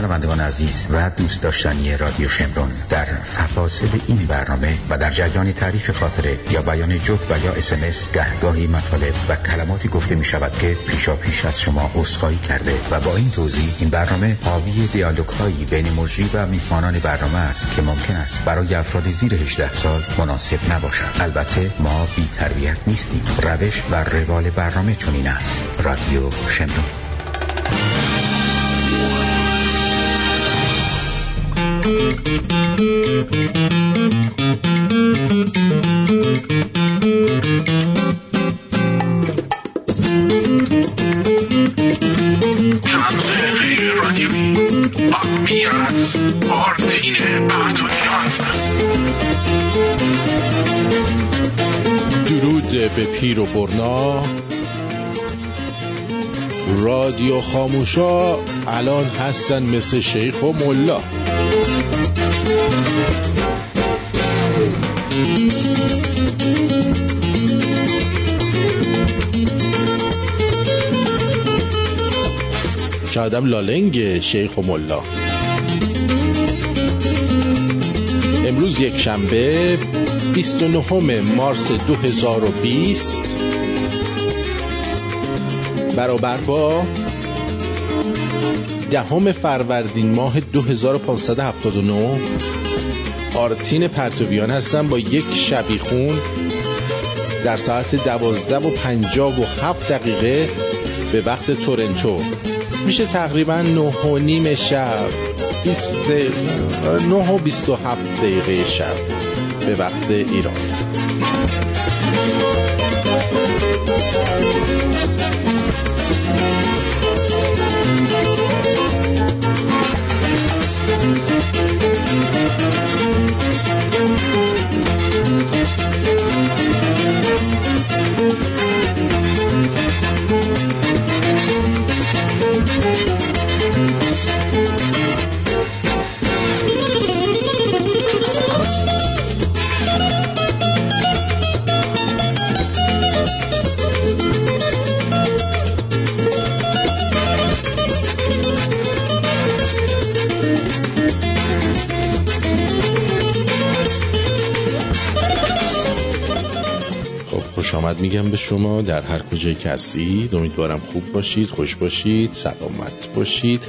شنوندگان عزیز و دوست داشتنی رادیو شمرون در فواصل این برنامه و در جریان تعریف خاطره یا بیان جوک و یا اسمس گهگاهی مطالب و کلماتی گفته می شود که پیشا پیش از شما اصخایی کرده و با این توضیح این برنامه حاوی دیالوگ هایی بین مجری و میهمانان برنامه است که ممکن است برای افراد زیر 18 سال مناسب نباشد. البته ما بی تربیت نیستیم. روش و روال برنامه چنین است. رادیو شمرون. به پیر و برنا. رادیو خاموشا الان هستن مثل شیخ و ملا. شادم لالنگ شیخ و ملا. امروز یک شنبه 29 مارس 2020 برابر با دهم فروردین ماه 2579 آرتین پرتویان هستم با یک شبیخون در ساعت دوازده و پنجاه و هفت دقیقه به وقت تورنتو. میشه تقریبا نه و نیم شب. نه و بیست و هفت دقیقه شب به وقت ایران. میگم به شما در هر کجای که هستید. امیدوارم خوب باشید خوش باشید سلامت باشید.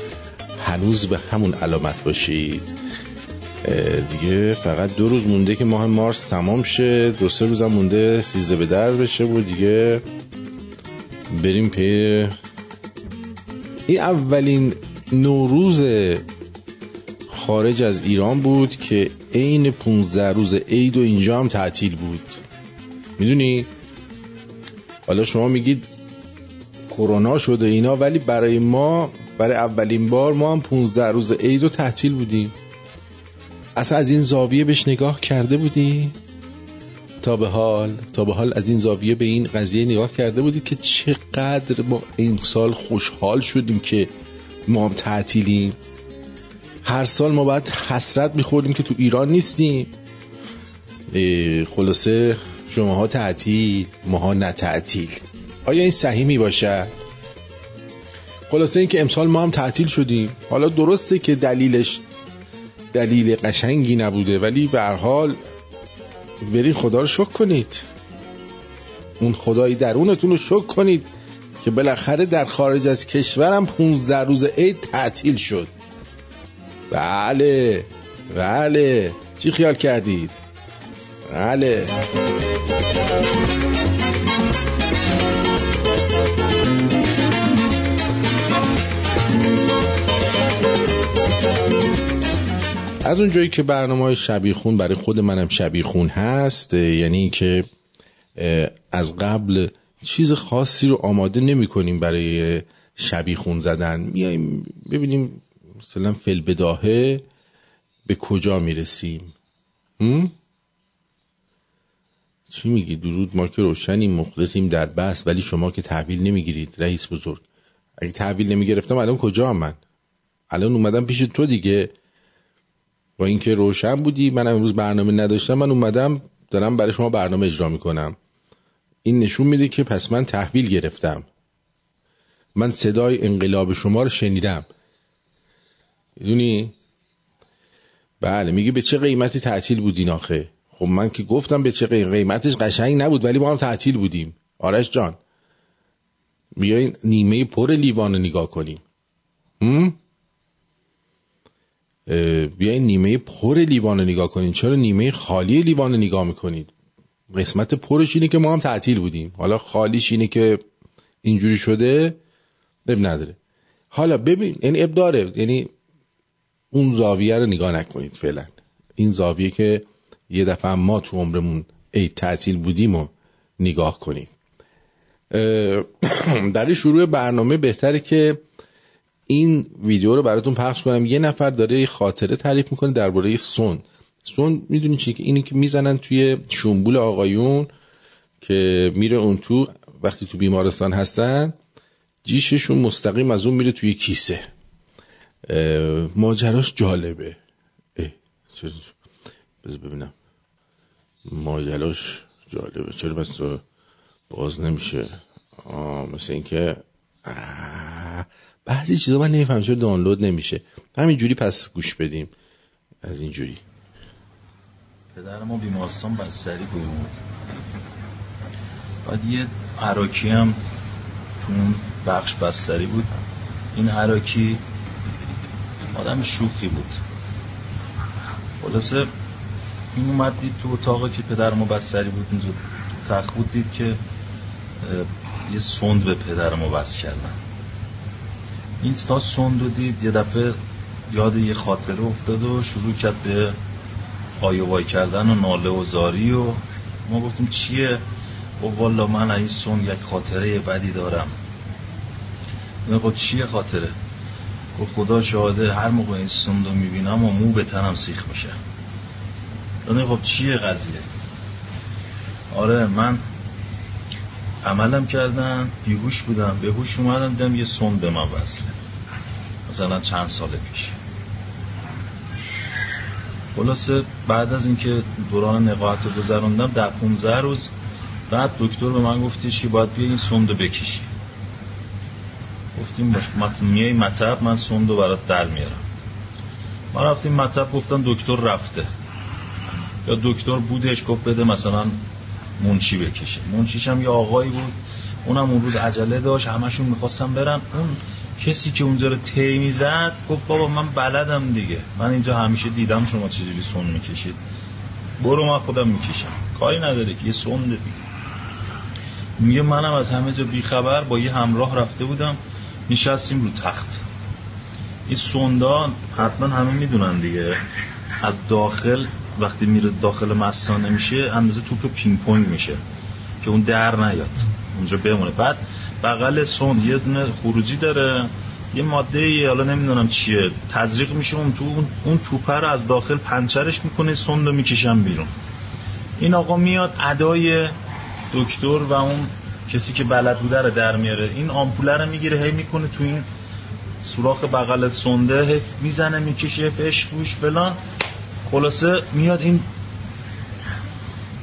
هنوز به همون علامت باشید. دیگه فقط دو روز مونده که ماه مارس تمام شه. دو سه روزم مونده سیزده به در بشه و دیگه بریم پی این اولین نوروز خارج از ایران بود که عین 15 روز عید و اینجا هم تعطیل بود. می‌دونی؟ حالا شما میگید کرونا شده اینا ولی برای ما برای اولین بار ما هم 15 روز عید و تعطیل بودیم. اصلا از این زاویه بهش نگاه کرده بودی تا به حال تا به حال از این زاویه به این قضیه نگاه کرده بودی که چقدر ما این سال خوشحال شدیم که ما هم تعطیلیم. هر سال ما باید حسرت میخوردیم که تو ایران نیستیم. خلاصه شماها تعطیل ماها نه تعطیل آیا این صحیح می باشد خلاصه این که امسال ما هم تعطیل شدیم. حالا درسته که دلیلش دلیل قشنگی نبوده ولی به هر حال برین خدا رو شکر کنید. اون خدای درونتون رو شکر کنید که بالاخره در خارج از کشورم 15 روز عید تعطیل شد. بله بله. چی خیال کردید؟ بله. از اون جایی که برنامه های شبیخون برای خود منم شبیخون هست یعنی که از قبل چیز خاصی رو آماده نمی کنیم برای شبیخون زدن میایم ببینیم مثلا فل بداهه به کجا می‌رسیم؟ چی میگی؟ درود ما که روشنیم مخلصیم در بحث ولی شما که تحویل نمی‌گیرید رئیس بزرگ. اگه تحویل نمی‌گرفتم الان کجا هم من؟ الان اومدم پیش تو دیگه. با اینکه روشن بودی من امروز برنامه نداشتم من اومدم دارم برای شما برنامه اجرا می‌کنم. این نشون میده که پس من تحویل گرفتم. من صدای انقلاب شما رو شنیدم. می‌دونی؟ بله میگه به چه قیمتی تعطیل بودین آخه؟ خب من که گفتم به چه قیمتش قشنگ نبود ولی ما هم تعطیل بودیم. آرش جان بیاین نیمه پر لیوان نگاه کنیم؟ بیاین نیمه پر لیوان نگاه کنید چرا نیمه خالی لیوان نگاه می‌کنید؟ قسمت پرش اینه که ما هم تعطیل بودیم. حالا خالیش اینه که اینجوری شده اب نداره. حالا ببین یعنی اب داره. یعنی اون زاویه رو نگاه نکنید فعلا. این زاویه که یه دفعه ما تو عمرمون ای تعطیل بودیم و نگاه کنید در شروع برنامه بهتره که این ویدیو رو براتون پخش کنم. یه نفر داره خاطره تعریف می‌کنه درباره سون. سون می‌دونی چی؟ که اینی که می‌زنن توی شنبول آقایون که میره اون تو وقتی تو بیمارستان هستن جیششون مستقیم از اون میره توی کیسه. ماجراش جالبه. بذار ببینم. ماجراش جالبه. چرا بس باز نمیشه؟ آه مثل اینکه بعضی چیزا من نمیفهم چرا دانلود نمیشه. همینجوری پس گوش بدیم. از اینجوری. پدر ما بیمارستان بستری بود. بعد یه عراکی هم تو اون بخش بستری بود. این عراکی آدم شوخی بود. خلاصه این اومد دید تو اتاقی که پدر ما بستری بود اینجا تخت بود دید که یه سند به پدر ما کردن. این تا سند رو دید یه دفعه یاد یه خاطره افتاد و شروع کرد به آیوای کردن و ناله و زاری و ما گفتیم چیه؟ و والا من این سون یک خاطره بدی دارم. گفت چیه خاطره؟ گفت خدا شاهده هر موقع این سون رو می‌بینم و مو به تنم سیخ میشه. خب چیه قضیه؟ آره من عملم کردن بیهوش بودم به هوش اومدم دیدم یه سون به من وصله. مثلا چند سال پیش. خلاصه بعد از اینکه دوران نقاهت رو گذروندم در 15 روز بعد دکتر به من گفتش که باید بیا این سند بکشی. گفتیم باش مت... میای مطب من سند رو برات در میارم. ما رفتیم مطب گفتن دکتر رفته. یا دکتر بودش گفت بده مثلا منشی بکشه. منشیش هم یه آقایی بود. اونم اون روز عجله داشت. همشون می‌خواستم برن. اون کسی که اونجا رو تی می‌زد گفت بابا من بلدم دیگه. من اینجا همیشه دیدم شما چجوری سون می‌کشید. برو من خودم می‌کشم. کاری نداره که یه سون دیگه میگه منم از همه جا بیخبر با یه همراه رفته بودم. نشستیم رو تخت. این سوندان حتما همه می‌دونن دیگه. از داخل وقتی میره داخل مسانه میشه اندازه توپ پینگ پونگ میشه که اون در نیاد اونجا بمونه. بعد بغل سوند یه دونه خروجی داره یه ماده ای حالا نمی‌دونم چیه تزریق میشه اون تو اون توپه رو از داخل پنچرش می‌کنه سوند رو می‌کشن بیرون. این آقا میاد ادای دکتر و اون کسی که بلد بوده رو در میاره. این آمپوله رو می‌گیره هی می‌کنه تو این سوراخ بغل سنده هی می‌زنه می‌کشه فش فوش فلان. خلاصه میاد این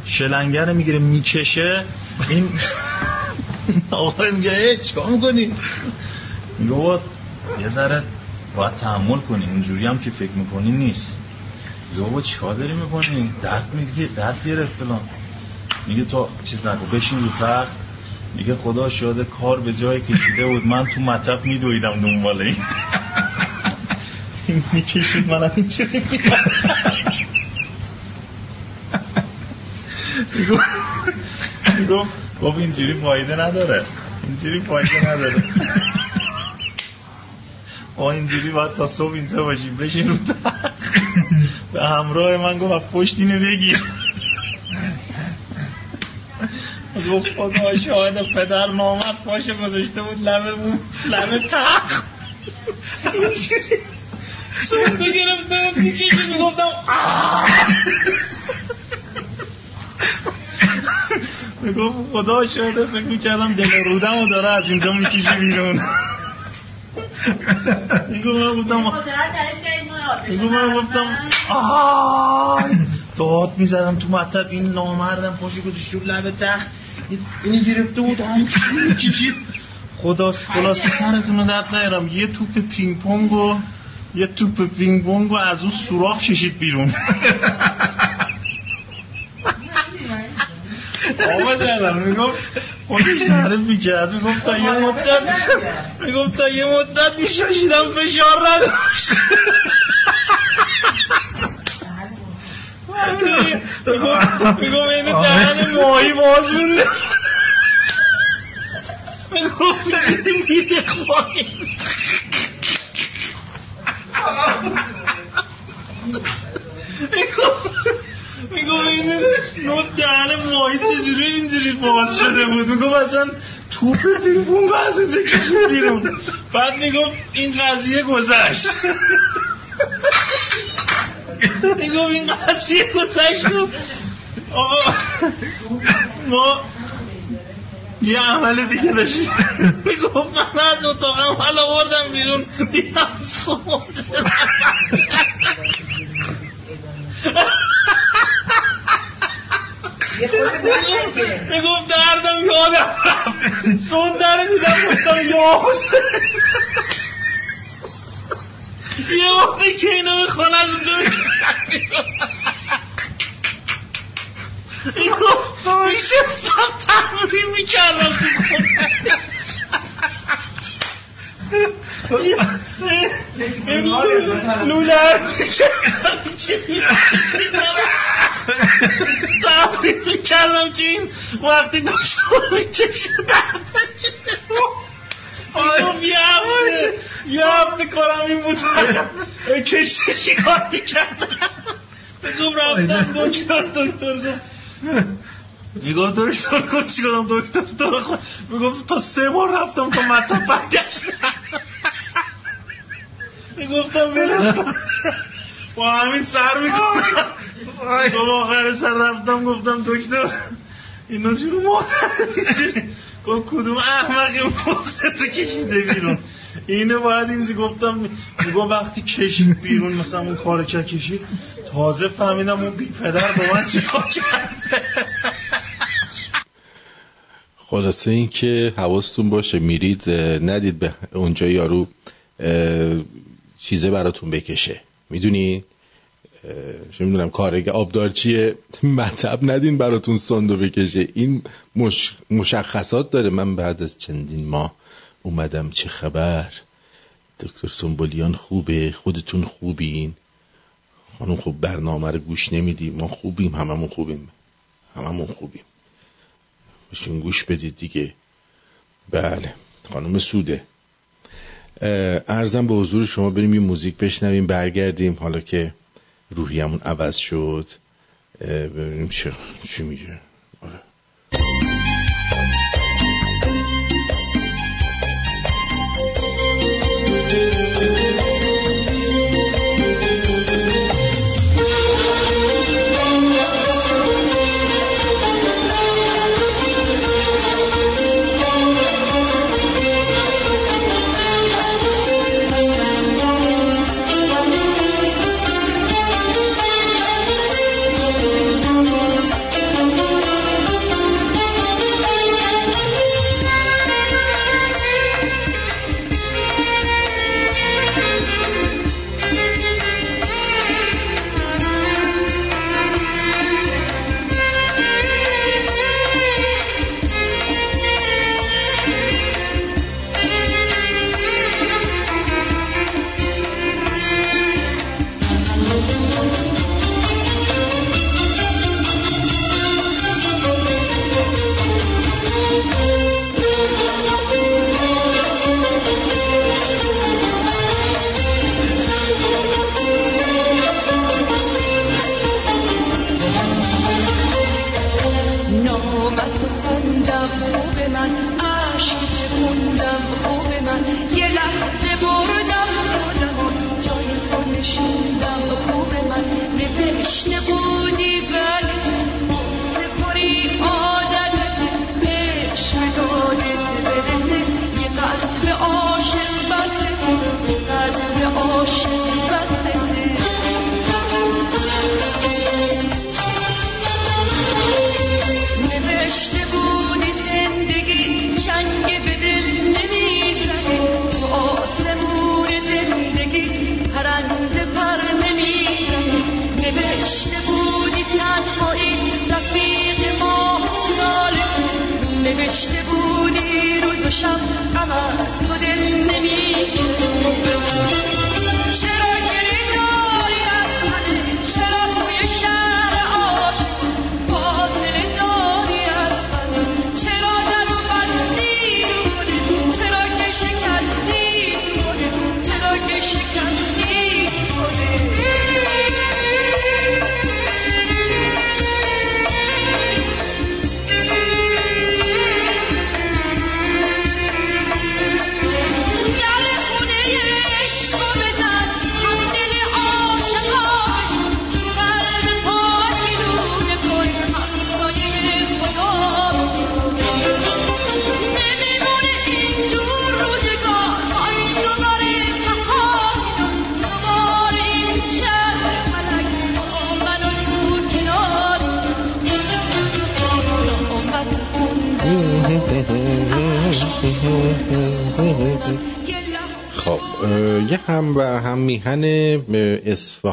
شلنگر می‌گیره می‌کشه. این آقا میگه ای چیکار می‌کنی؟ میگه یه ذره باید تحمل کنی اینجوری هم که فکر می‌کنی نیست. میگه بابا چیکار داری می‌کنی؟ درد میگه درد گرفت فلان. میگه تو چیز نکن بشین رو تخت. میگه خدا شاده کار به جای کشیده بود من تو مطب میدویدم دنبال این. می‌کشید من اینجوری میگو گفت اینجوری فایده نداره. اینجوری فایده نداره. ما اینجوری باید تا صبح اینجا باشیم. بشین رو به همراه من گفت پشت اینو بگیر. گفت خدا شاهد پدر نامد پاشه گذاشته بود لبه بود لبه تخت. اینجوری سونده گرفته بود می‌کشی می‌گفتم می‌گفت خدا شاهده فکر می‌کردم دل رودم و داره از اینجا می‌کشی بیرون. می‌گفت من گفتم می‌گفت من گفتم داد می‌زدم تو مطب این نامردم پاشو گذاشت رو لب تخت اینی گرفته بود همچین می‌کشید. خدا خلاص سرتون رو درد نیارم. یه توپ پینگ پونگ و یه توپ پینگ پونگ از اون سوراخ کشید بیرون. آمد الان. می‌گفت خودش تعریف می‌کرد می‌گفت تا یه مدت می‌گفت تا یه مدت میشاشیدم فشار نداشت. می‌گفت این دهن ماهی باز مونده می‌گفت میره خواهی میگم این نوت دهن ماهی چجوری اینجوری باز شده بود میگم اصلا توپ پینگ پونگ از اونجا کشید بیرون بعد می‌گفت این قضیه گذشت میگم این قضیه گذشت آقا ما یه عمل دیگه داشتیم می‌گفت من از اتاقم حالا بردم بیرون. دیدم می‌گفت دردم یادم رفت. سون در دیدم گفتم یا حسین یه وقتی که اینو می‌خوان از اونجا می‌گفت میشستم تمرین می‌کردم تو لوله تمرین می‌کردم که این وقتی داشت می‌کشه گفت یه هفته یه هفته کارم این بود. کشتشی کار می‌کردم؟ بگم رفتم دکتر دکتر گفت می‌گفت دکتر گفت چی کنم دکتر تو خود می‌گفت تا سه بار رفتم تا مطب برگشتم. می‌گفتم ولش کن. با همین سر می‌کنم تو آخر سر رفتم گفتم دکتر اینا جور مادر گفت کدوم احمقی پسته تو کشیده بیرون؟ اینه باید اینجا گفتم. میگو وقتی کشید بیرون مثلا اون کار کشید. تازه فهمیدم اون بی پدر با من چیکار کرده. خلاصه این که حواستون باشه میرید ندید به اونجا یارو چیزه براتون بکشه. می‌دونی؟ چه می‌دونم کارگه آبدارچیه مطب ندین براتون سندو بکشه. این مش... مشخصات داره. من بعد از چندین ماه اومدم چه خبر؟ دکتر سنبولیان خوبه؟ خودتون خوبین؟ خانم خوب برنامه رو گوش نمیدیم. ما خوبیم هممون خوبیم. هممون خوبیم. بشین گوش بدید دیگه. بله خانم سوده. ارزم به حضور شما بریم یه موزیک بشنویم برگردیم. حالا که روحیمون عوض شد. ببینیم چه چی میگه.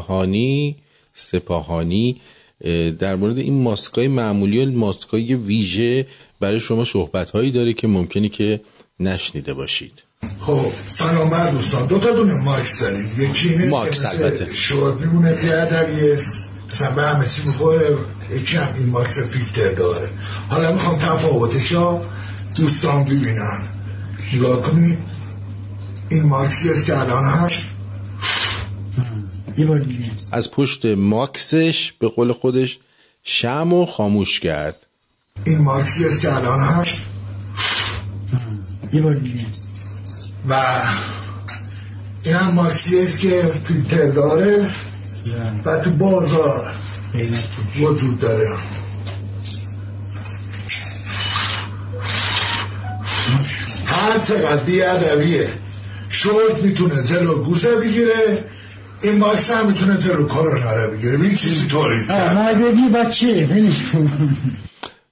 اصفهانی سپاهانی در مورد این ماسکای معمولی و ماسکای ویژه برای شما صحبت هایی داره که ممکنی که نشنیده باشید. خب سلام دوستان. دو تا دونه ماکس داریم یکی اینه ماکس البته. شورت میمونه بیادبیه مثلا به همه چی می‌خوره. یکی هم این ماکس فیلتر داره. حالا می‌خوام تفاوتش دوستان ببینن. نگاه کنید. این ماکسی است که الان هست؟ از پشت ماکسش به قول خودش شم و خاموش کرد. این ماکسی است که الان هست. و این هم ماکسی است که فیلتر داره و تو بازار وجود داره. هر چقدر بیادبیه شورت می‌تونه جلو گوزه بگیره این ماکس هم می‌تونه جلو کرونا بگیره. این چیزی طوری بچه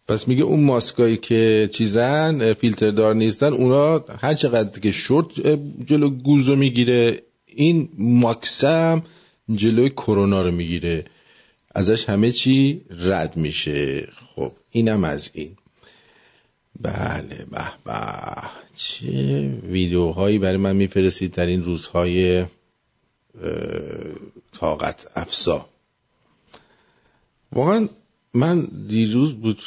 پس میگه اون ماسکایی که چیزن فیلتر دار نیستن اونا هر چقدر که شورت جلو گوزو می‌گیره این ماکس هم جلوی کرونا رو می‌گیره. ازش همه چی رد میشه. خب اینم از این. بله به به. چه ویدیوهایی برای من میفرستید در این روزهای طاقت افسا واقعا من دیروز بود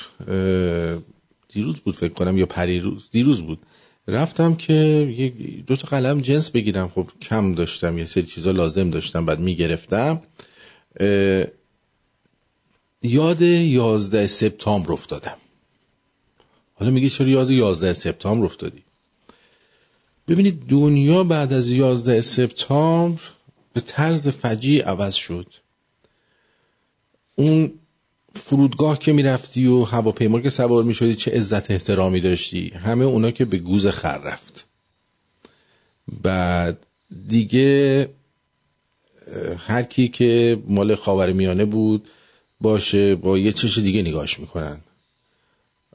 دیروز بود فکر کنم یا پریروز دیروز بود. رفتم که دو تا قلم جنس بگیرم. خب کم داشتم یه سری چیزا لازم داشتم بعد می‌گرفتم. یاد یازده سپتامبر افتادم. حالا میگه چرا یاد 11 سپتامبر افتادی؟ ببینید دنیا بعد از 11 سپتامبر به طرز فجی عوض شد. اون فرودگاه که می‌رفتی و هواپیما که سوار می‌شدی چه عزت احترامی داشتی؟ همه اونا که به گوز خر رفت. بعد دیگه هر کی که مال خاورمیانه بود باشه با یه چش دیگه نگاش می‌کنن.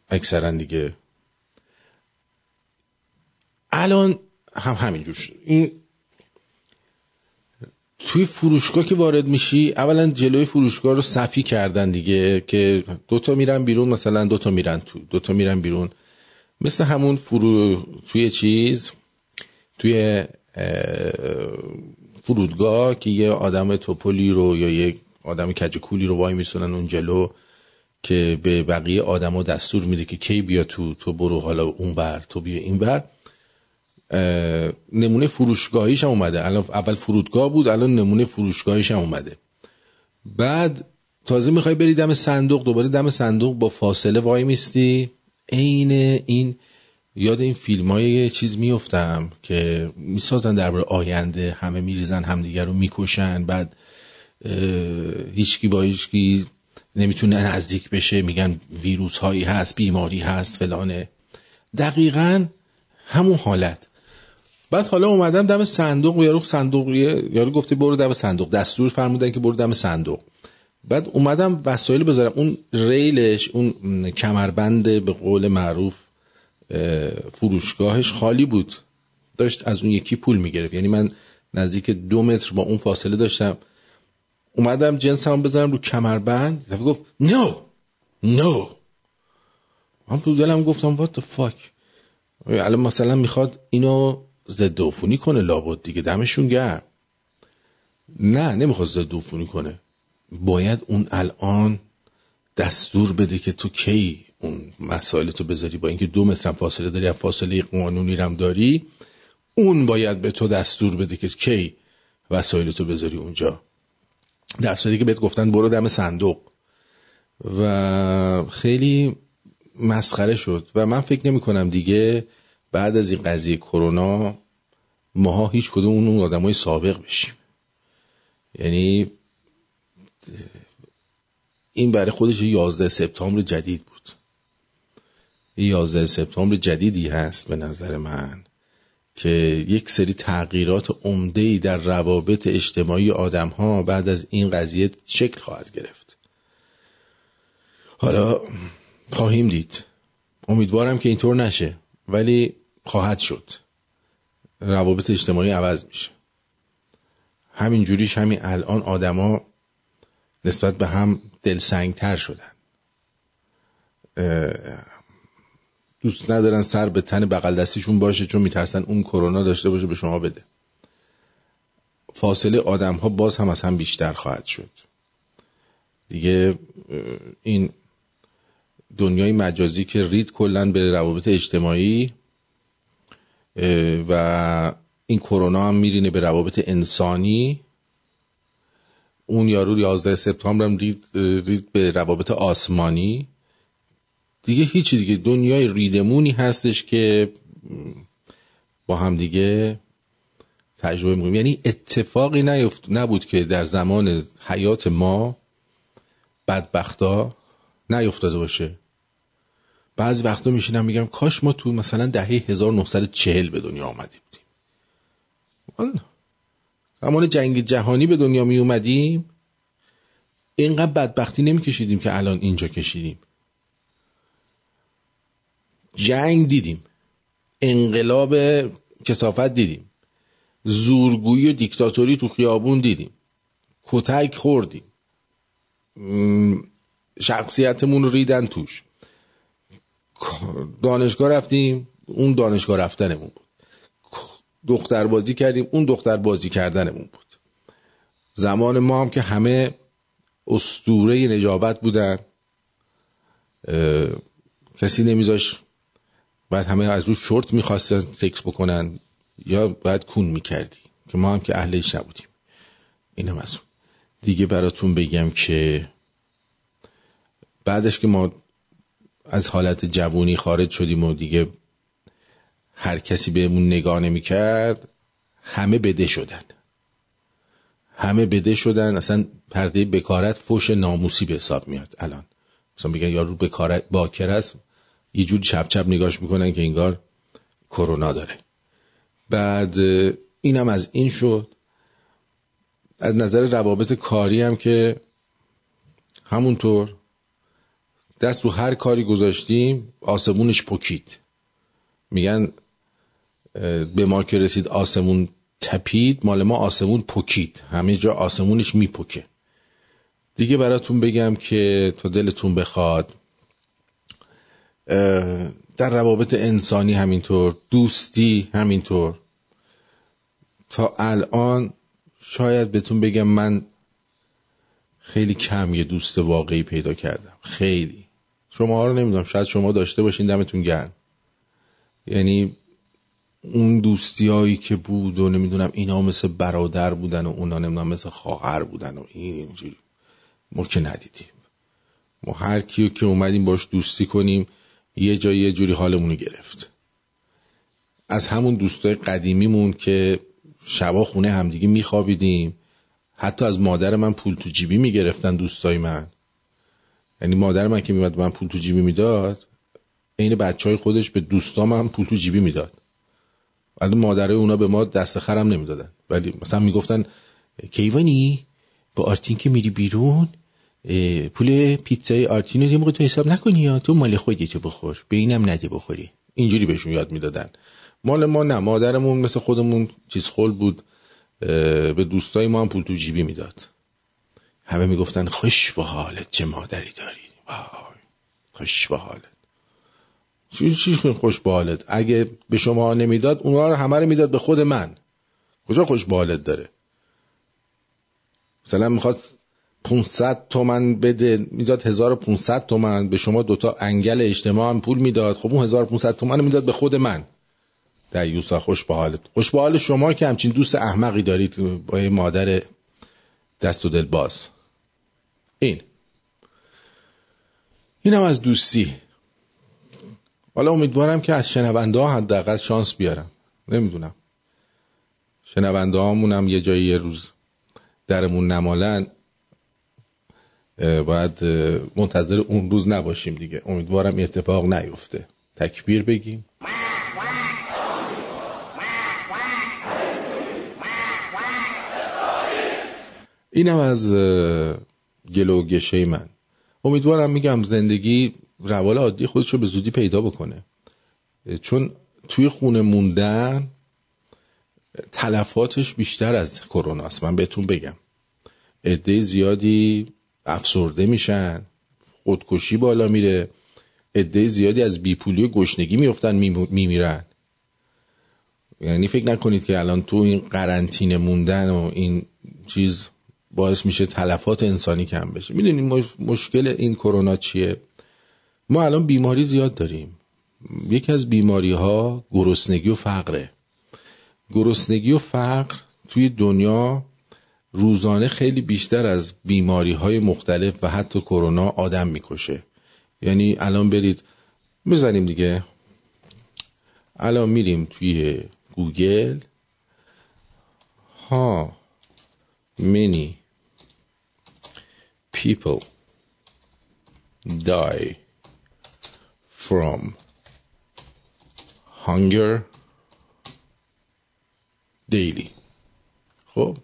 اکثرا دیگه. الان هم همینجور شد. این توی فروشگاه که وارد میشی اولا جلوی فروشگاه رو صفی کردن دیگه که دوتا میرن بیرون مثلا دوتا میرن تو دوتا میرن بیرون. مثل همون فرو توی چیز توی فرودگاه که یه آدم توپلی رو یا یه آدم کجکولی رو وای میسونن اون جلو که به بقیه آدما دستور میده که کی بیا تو تو برو حالا اون بر تو بیا این بر نمونه فروشگاهیش هم اومده. الان اول فرودگاه بود الان نمونه فروشگاهیش هم اومده. بعد تازه می‌خوای بری دم صندوق دوباره دم صندوق با فاصله وای میستی. عین این یاد این فیلم های چیز میفتم که می‌سازن درباره آینده همه میریزن همدیگر رو می‌کشن بعد هیچکی با هیچکی نمی‌تونه نزدیک بشه میگن ویروس هایی هست بیماری هست فلانه. دقیقا همون حالت. بعد حالا اومدم دم صندوق و یارو صندوق یارو گفته برو دم صندوق. دستور فرمودن که برو دم صندوق. بعد اومدم وسایل بذارم. اون ریلش اون کمربند به قول معروف فروشگاهش خالی بود. داشت از اون یکی پول می‌گرفت. یعنی من نزدیک دو متر با اون فاصله داشتم. اومدم جنس هم بذارم رو کمربند. دفعه گفت نو نو من تو دلم گفتم what the fuck? الان مثلا می‌خواد اینو ضد عفونی کنه لابد دیگه دمشون گرم. نه نمی‌خواد ضد عفونی کنه. باید اون الان دستور بده که تو کی اون مسائل تو بذاری. با اینکه دو متر فاصله داری فاصله قانونی رم داری اون باید به تو دستور بده که کی وسایل تو بذاری اونجا. در صورتی که بهت گفتن برو دم صندوق. و خیلی مسخره شد. و من فکر نمی کنم دیگه بعد از این قضیه کرونا ماها هیچ کدوم اون آدم های سابق بشیم. یعنی این برای خودش 11 سپتامبر جدید بود. 11 سپتامبر جدیدی هست به نظر من که یک سری تغییرات عمده در روابط اجتماعی آدم ها بعد از این قضیه شکل خواهد گرفت. حالا خواهیم دید. امیدوارم که اینطور نشه. ولی خواهد شد. روابط اجتماعی عوض میشه. همین جوریش همین الان آدما نسبت به هم دلسنگتر شدن. دوست ندارن سر به تن بغل دستیشون باشه چون میترسن اون کرونا داشته باشه به شما بده. فاصله آدم ها باز هم از هم بیشتر خواهد شد. دیگه این دنیای مجازی که رید کلا به روابط اجتماعی و این کرونا هم میرینه به روابط انسانی. اون یارو 11 سپتامبر هم رید, رید به روابط آسمانی. دیگه هیچی دیگه دنیای ریدمونی هستش که با هم دیگه تجربه می‌کنیم. یعنی اتفاقی نیفت نبود که در زمان حیات ما بدبختا نیفتاده باشه. بعضی وقتا میشینم میگم کاش ما تو مثلا دهه 1940 به دنیا آمدی بودیم زمان جنگ جهانی به دنیا می اومدیم اینقدر بدبختی نمیکشیدیم که الان اینجا کشیدیم. جنگ دیدیم انقلاب کسافت دیدیم زورگویی و دیکتاتوری تو خیابون دیدیم کتک خوردیم. شخصیتمون رو ریدن توش. دانشگاه رفتیم اون دانشگاه رفتنمون بود. دختر بازی کردیم اون دختر بازی کردنمون بود. زمان ما هم که همه استوره نجابت بودن کسی نمیذاش بعد همه از رو شورت می‌خواستن سکس بکنن یا باید کون می‌کردی که ما هم که اهلش نبودیم. اینم از دیگه براتون بگم که بعدش که ما از حالت جوونی خارج شدیم و دیگه هر کسی بهمون نگاه نمی‌کرد همه بده شدن. همه بده شدن اصلا پرده بکارت فوش ناموسی به حساب میاد الان. مثلا میگن یارو بکارت باکر است یه جور چپ چپ نگاش می‌کنن که انگار کرونا داره. بعد اینم از این شد. از نظر روابط کاری هم که همونطور دست رو هر کاری گذاشتیم آسمونش پکید. میگن به ما که رسید آسمون تپید مال ما آسمون پکید. همه جا آسمونش میپکه. دیگه براتون بگم که تا دلتون بخواد در روابط انسانی همینطور دوستی همینطور. تا الان شاید بهتون بگم من خیلی کم یه دوست واقعی پیدا کردم. خیلی. شما ها رو نمی‌دونم. شاید شما داشته باشین دمتون گرم. یعنی اون دوستیایی که بود و نمی‌دونم اینا مثل برادر بودن و اونا نمی‌دونم مثل خواهر بودن و این اینجوری. ما که ندیدیم. ما هر کیو که اومدیم باش دوستی کنیم یه جایی یه جوری حالمونو گرفت. از همون دوستای قدیمیمون که شبا خونه همدیگه میخوابیدیم. حتی از مادر من پول تو جیبی می‌گرفتن دوستای من. یعنی مادر من که میمد من پول تو جیبی می‌داد عین بچه های خودش به دوستام هم پول تو جیبی می‌داد. ولی مادرای اونا به ما دست خرم نمی‌دادن. ولی مثلا می‌گفتن کیوانی با آرتین که میری بیرون پول پیتزای آرتین رو تو حساب نکنی یا؟ تو مال خودی بخور به اینم نده بخوری. اینجوری بهشون یاد می‌دادن. مال ما نه مادرمون مثل خودمون چیز خول بود به دوستای ما هم پول تو جیبی می‌داد. همه می‌گفتن خوش به حالت چه مادری داری. وای خوش به حالت. چی چی خوش به حالت؟ اگه به شما نمی‌داد اونا رو همه رو می‌داد به خود من. کجا خوش به حالت داره؟ مثلا می‌خواد 500 تومن بده می‌داد 1500 تومن به شما دوتا انگل اجتماع هم پول می‌داد. خب اون 1500 تومن می‌داد به خود من. در یوسا خوش به حالت. خوش به حال شما که همچین دوست احمقی دارید با مادر دست و دل باز. این. اینم از دوستی. حالا امیدوارم که از شنونده ها حداقل شانس بیارم. نمی‌دونم. شنونده هامون یه جایی یه روز درمون نمالن باید منتظر اون روز نباشیم دیگه. امیدوارم اتفاق نیفته. تکبیر بگیم. اینم از گلو گشه من. امیدوارم میگم زندگی روال عادی خودش رو به زودی پیدا بکنه. چون توی خونه موندن تلفاتش بیشتر از کرونا است. من بهتون بگم. عده زیادی افسرده میشن خودکشی بالا میره عده زیادی از بیپولی و گشنگی میفتن میمیرن. یعنی فکر نکنید که الان تو این قرنطینه موندن و این چیز باعث میشه تلفات انسانی کم بشه. می‌دونید مشکل این کرونا چیه؟ ما الان بیماری زیاد داریم. یکی از بیماری ها گرسنگی و فقره. گرسنگی و فقر توی دنیا روزانه خیلی بیشتر از بیماری های مختلف و حتی کرونا آدم می‌کشه. یعنی الان برید بزنیم دیگه. الان میریم توی گوگل. ها many people die from hunger daily. خب؟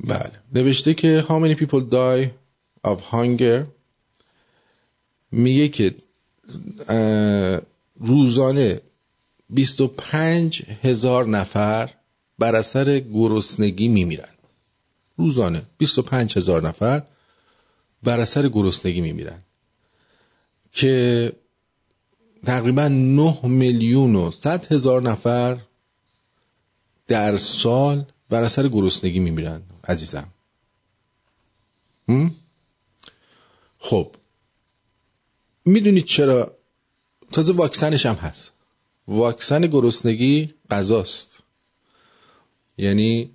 بله. نوشته که how many people die of hunger? میگه که روزانه 25 هزار نفر بر اثر گرسنگی میمیرن. روزانه 25 هزار نفر بر اثر گرسنگی میمیرن که تقریبا 9 میلیون و 100 هزار نفر در سال بر اثر گرسنگی میمیرن عزیزم. خب. می‌دونید چرا؟ تازه واکسنش هم هست. واکسن گرسنگی غذاست. یعنی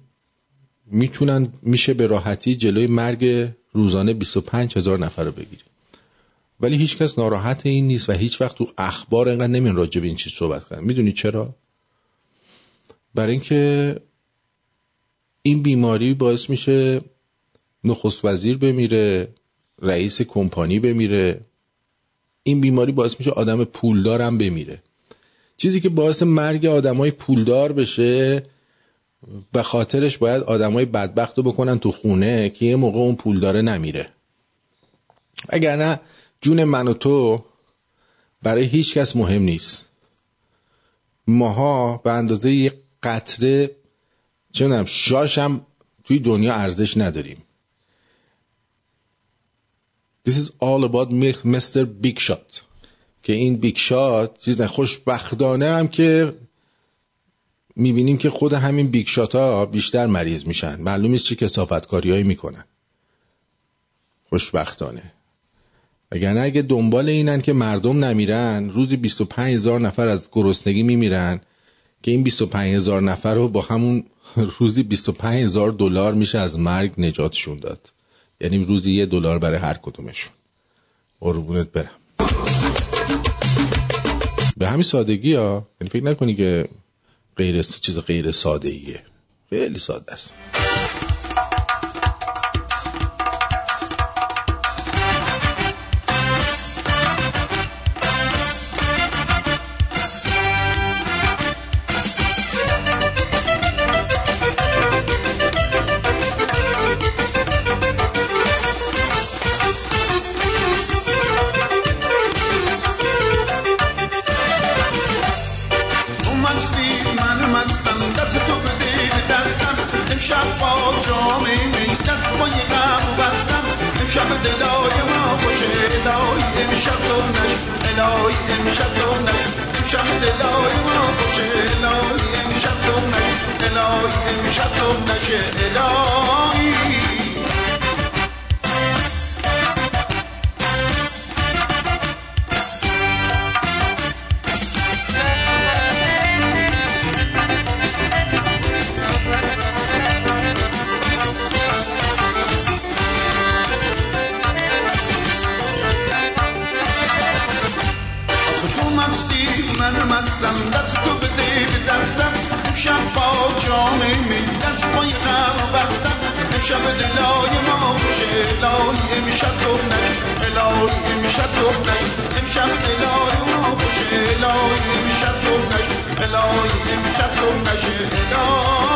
می‌تونن میشه به راحتی جلوی مرگ روزانه 25 هزار نفر رو بگیری ولی هیچکس ناراحت این نیست و هیچ وقت تو اخبار اینقدر نمین راجع به این چیز صحبت کنن می‌دونی چرا؟ برای اینکه این بیماری باعث میشه نخست وزیر بمیره رئیس کمپانی بمیره. این بیماری باعث میشه آدم پولدارم بمیره. چیزی که باعث مرگ آدمای پولدار بشه به خاطرش باید آدمای بدبخت رو بکنن تو خونه که یه موقع اون پول داره نمیره. اگر نه جون من و تو برای هیچ کس مهم نیست. ماها به اندازه یه قطره چونم هم توی دنیا ارزش نداریم. This is all about Mr. Big Shot. که این big shot چیز نه خوشبختانه هم که می‌بینیم که خود همین big ها بیشتر مریض میشن. معلوم نیست چه کثافتکاری هایی می‌کنن. خوشبختانه. اگر اگه دنبال اینن که مردم نمیرن روزی 25 هزار نفر از گرسنگی میمیرن که این 25 هزار نفر رو با همون روزی 25 هزار دلار میشه از مرگ نجاتشون داد. یعنی روزی یه دلار برای هر کدومشون. قربونت برم. به همین سادگی ها یعنی فکر نکنی که غیر چیز غیر ساده ایه خیلی ساده است. امشب دلای ما خوشه الهی امشب تو نشه الهی امشب نشه الهی امشب دلای ما خوشه الهی امشب تو نشه الهی امشب تو نشه امشب دلای ما خوشه الهی امشب تو نشه الهی امشب تو نشه الهی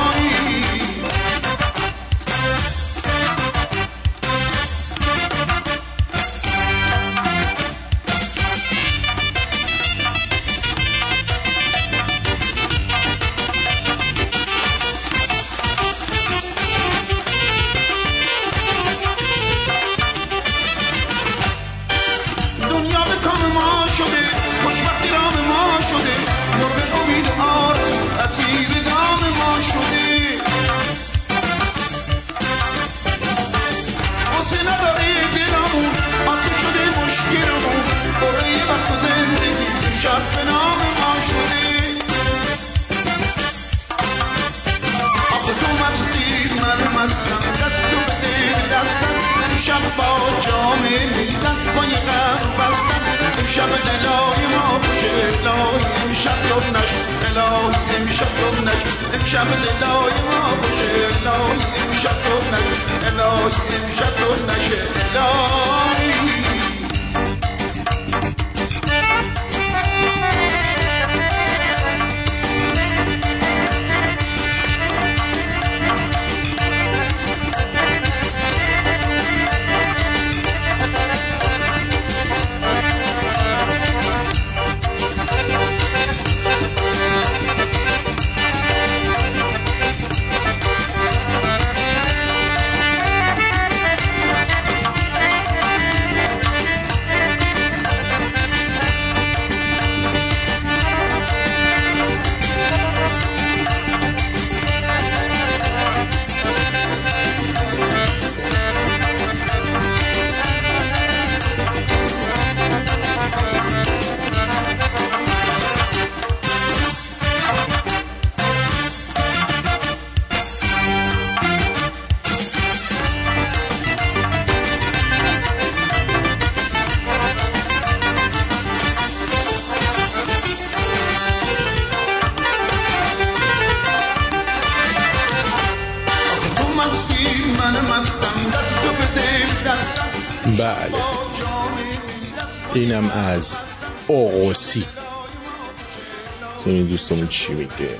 چی میگه؟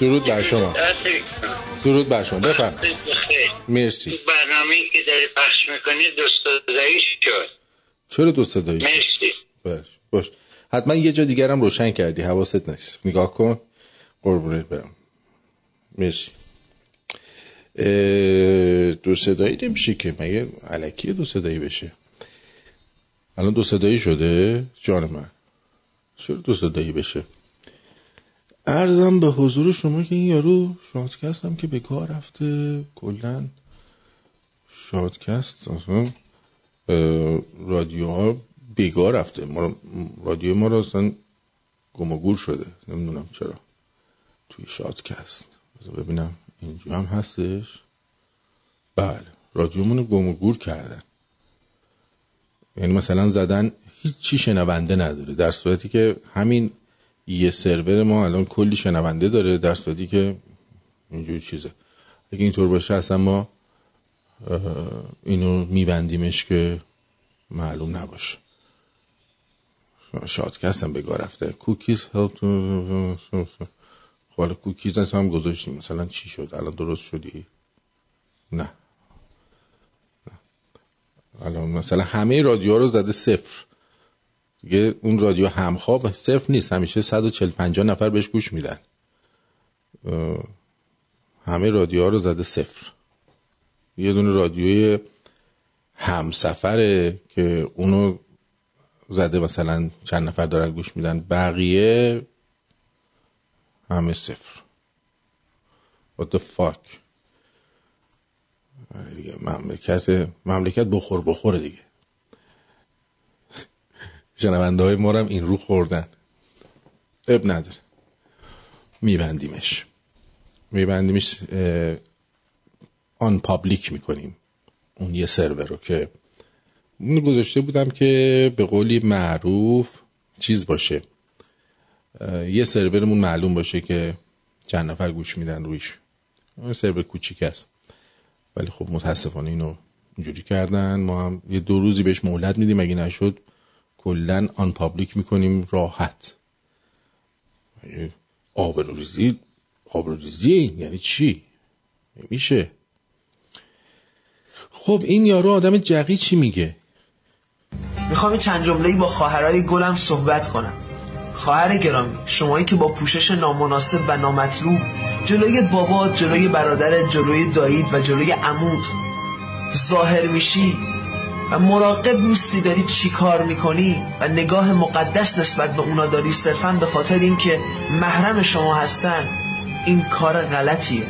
درود بر شما. درود بر شما. بفرم مرسی. برنامه که داری پخش می‌کنی دوست شد چرا دوست دایی مرسی. باش باش. حتما یه جا دیگرم روشن کردی. حواست نیست. نگاه کن. قربونت برم. مرسی. دو صدایی نمیشه که؟ مگه علکی دو صدایی بشه؟ الان دو صدایی شده؟ جان من. چرا دو صدایی بشه. ارزم به حضور شما که این یارو شادکست هم که به کار رفته کلا شادکست رادیو ها بگاه رفته. ما رادیو ما رو اصلا گم شده. نمی‌دونم چرا. توی شادکست. ببینم. اینجا هم هستش؟ بله. رادیومون گم و گور کردن. یعنی مثلا زدن هیچی شنونده نداره. در صورتی که همین یه سرور ما الان کلی شنونده داره در صورتی که اینجور چیزه. اگه اینطور باشه اصلا ما اینو میبندیمش که معلوم نباشه. شادکستم بگاه رفته. کوکیز هلپ حالا کوکیز هم گذاشتیم. مثلا چی شد؟ الان درست شدی؟ نه. الان مثلا همه رادیو رو زده صفر. دیگه اون رادیو همخواب صرف نیست. همیشه 140 50 نفر بهش گوش میدن. همه رادیو رو زده صفر. یه دونه رادیوی همسفره که اونو زده مثلا چند نفر دارن گوش میدن. بقیه همه صفر. What the fuck دیگه مملکت مملکت بخور بخوره دیگه. شنونده های ما هم این رو خوردن. اب نداره. میبندیمش. میبندیمش آن پابلیک می‌کنیم. اون یه سرور رو که اون گذاشته بودم که به قولی معروف چیز باشه. یه سرورمون معلوم باشه که چند نفر گوش میدن رویش. سرور کوچیک است. ولی خب متاسفانه اینو اینجوری کردن. ما هم یه دو روزی بهش مهلت میدیم. اگه نشد کلا آن پابلیک می‌کنیم راحت. آبروریزی آبروریزی یعنی چی؟ میشه خب این یارو آدم جقی چی میگه؟ می‌خوام چند جمله با خواهرای گلم صحبت کنم. خواهر گرامی شمایی که با پوشش نامناسب و نامطلوب جلوی بابات جلوی برادر جلوی دایید و جلوی عمود ظاهر میشی. و مراقب نیستی داری چی کار می‌کنی و نگاه مقدس نسبت به اونا داری صرفا به خاطر اینکه محرم شما هستن این کار غلطیه.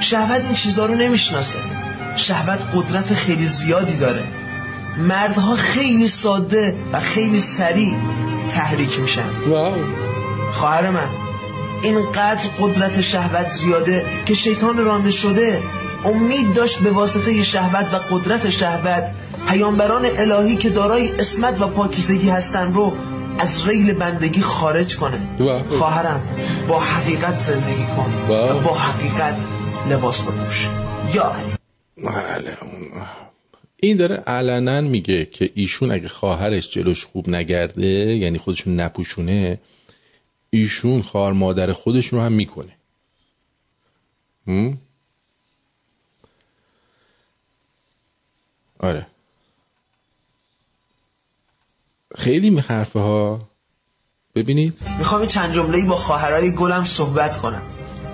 شهوت این چیزا رو نمی‌شناسه. شهوت قدرت خیلی زیادی داره. مردها خیلی ساده و خیلی سریع تحریک میشن. واو. خواهر من اینقدر قدرت شهوت زیاده که شیطان رانده شده امید داشت به واسطه شهوت و قدرت شهوت پیامبران الهی که دارای اسمت و پاکیزگی هستن رو از ریل بندگی خارج کنه. خواهرم با حقیقت زندگی کن. و با حقیقت لباس بپوش. یا علی. بله. این داره علنا میگه که ایشون اگه خواهرش جلوش خوب نگرده یعنی خودشون نپوشونه ایشون خواهر مادر خودشون رو هم می‌کنه. آره. خیلی حرفه ها ببینید. می‌خوام چند جمله با خواهرای گلم صحبت کنم.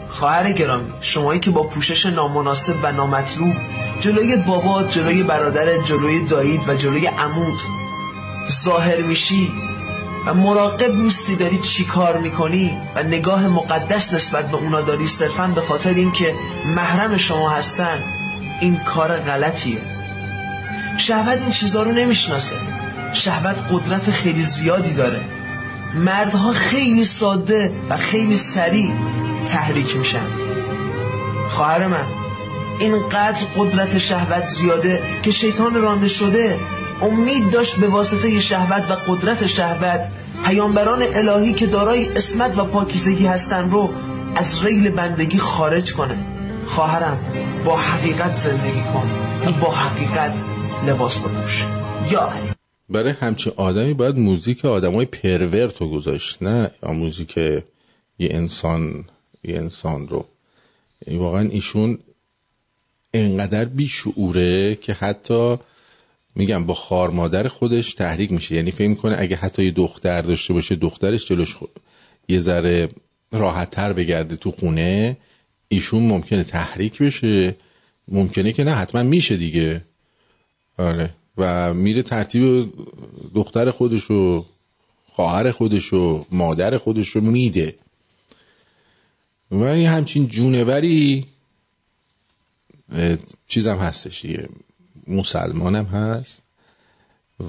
خواهر گرامی شمایی که با پوشش نامناسب و نامطلوب جلوی بابات جلوی برادر جلوی دایید و جلوی عمود ظاهر میشی و مراقب نیستی داری چی کار می‌کنی و نگاه مقدس نسبت به اونا داری صرفا به خاطر اینکه محرم شما هستن این کار غلطیه. شهوت این چیزا رو نمی‌شناسه. شهوت قدرت خیلی زیادی داره. مردها خیلی ساده و خیلی سریع تحریک میشن. خواهر من اینقدر قدرت شهوت زیاده که شیطان رانده شده امید داشت به واسطه شهوت و قدرت شهوت پیامبران الهی که دارای اسمت و پاکیزگی هستن رو از ریل بندگی خارج کنه. خواهرم با حقیقت زندگی کن. با حقیقت لباس بپوش یا علی. برای همچین آدمی باید موزیک آدمای پرورت رو گذاشت نه؟ یا موزیک یه انسان یه انسان رو. واقعا ایشون انقدر بیشعوره که حتی میگم با خار مادر خودش تحریک میشه. یعنی فکر می‌کنه اگه حتی یه دختر داشته باشه دخترش جلوش خود یه ذره راحت تر بگرده تو خونه ایشون ممکنه تحریک بشه. ممکنه که نه حتما میشه دیگه. آره. و میره ترتیب دختر خودشو خواهر خودشو مادر خودشو میده. و این همچین جونوری چیزم هستش دیگه. مسلمانم هست.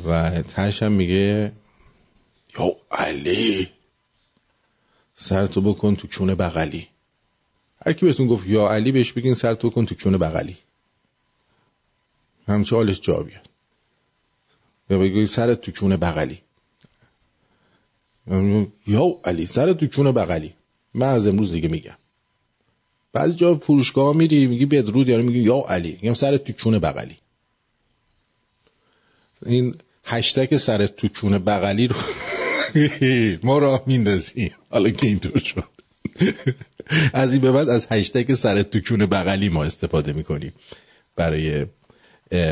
و تش هم میگه یا علی سرتو بکن تو کونه بغلی. هر کی بهتون گفت یا علی بهش بگین سرتو بکن تو کونه بغلی. همچه حالش جا بیاد. یا سرت تو کونه بغلی. یا علی سرت تو کونه بغلی. من از امروز دیگه میگم. بعضی جا فروشگاه میری میگی بدرود یارو میگی یا علی. میگم سرت تو کونه بغلی. این هشتگ سرت تو کونه بغلی رو ما راه میندازیم. حالا که اینطور شد. از این به بعد از هشتگ سرت تو کونه بغلی ما استفاده می‌کنیم. برای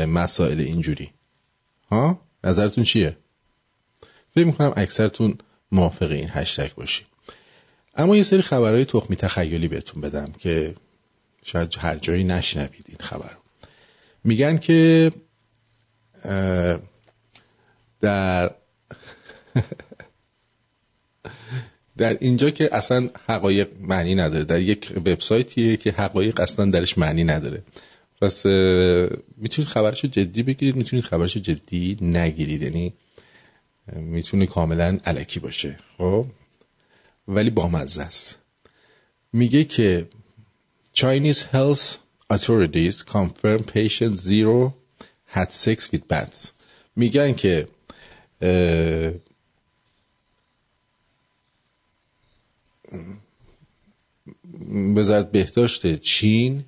مسائل اینجوری. ها؟ نظرتون چیه؟ فکر می‌کنم اکثرتون موافق این هشتگ باشی. اما یه سری خبرهای تخمی تخیلی بهتون بدم که شاید هر جایی نشنوید این خبر. میگن که در در اینجا که اصلا حقایق معنی نداره در یک وبسایتیه که حقایق اصلا درش معنی نداره. پس می‌تونید خبرشو جدی بگیرید می‌تونید خبرشو جدی نگیرید. یعنی می‌تونه کاملا علکی باشه. خب؟ ولی بامزه است. میگه که Chinese health authorities confirm patient zero had sex with bats. میگن که وزارت بهداشت چین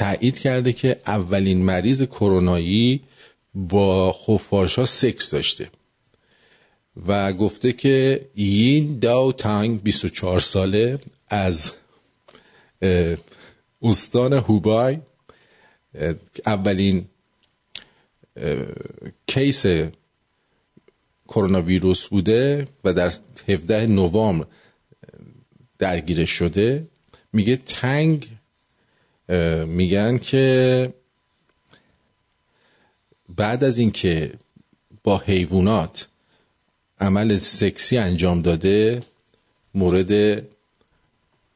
تایید کرده که اولین مریض کرونایی با خفاشا سکس داشته و گفته که یین داو تانگ 24 ساله از استان هوبای اولین کیس کرونا ویروس بوده و در 17 نوامبر درگیر شده. میگه تنگ میگن که بعد از اینکه با حیوانات عمل سکسی انجام داده مورد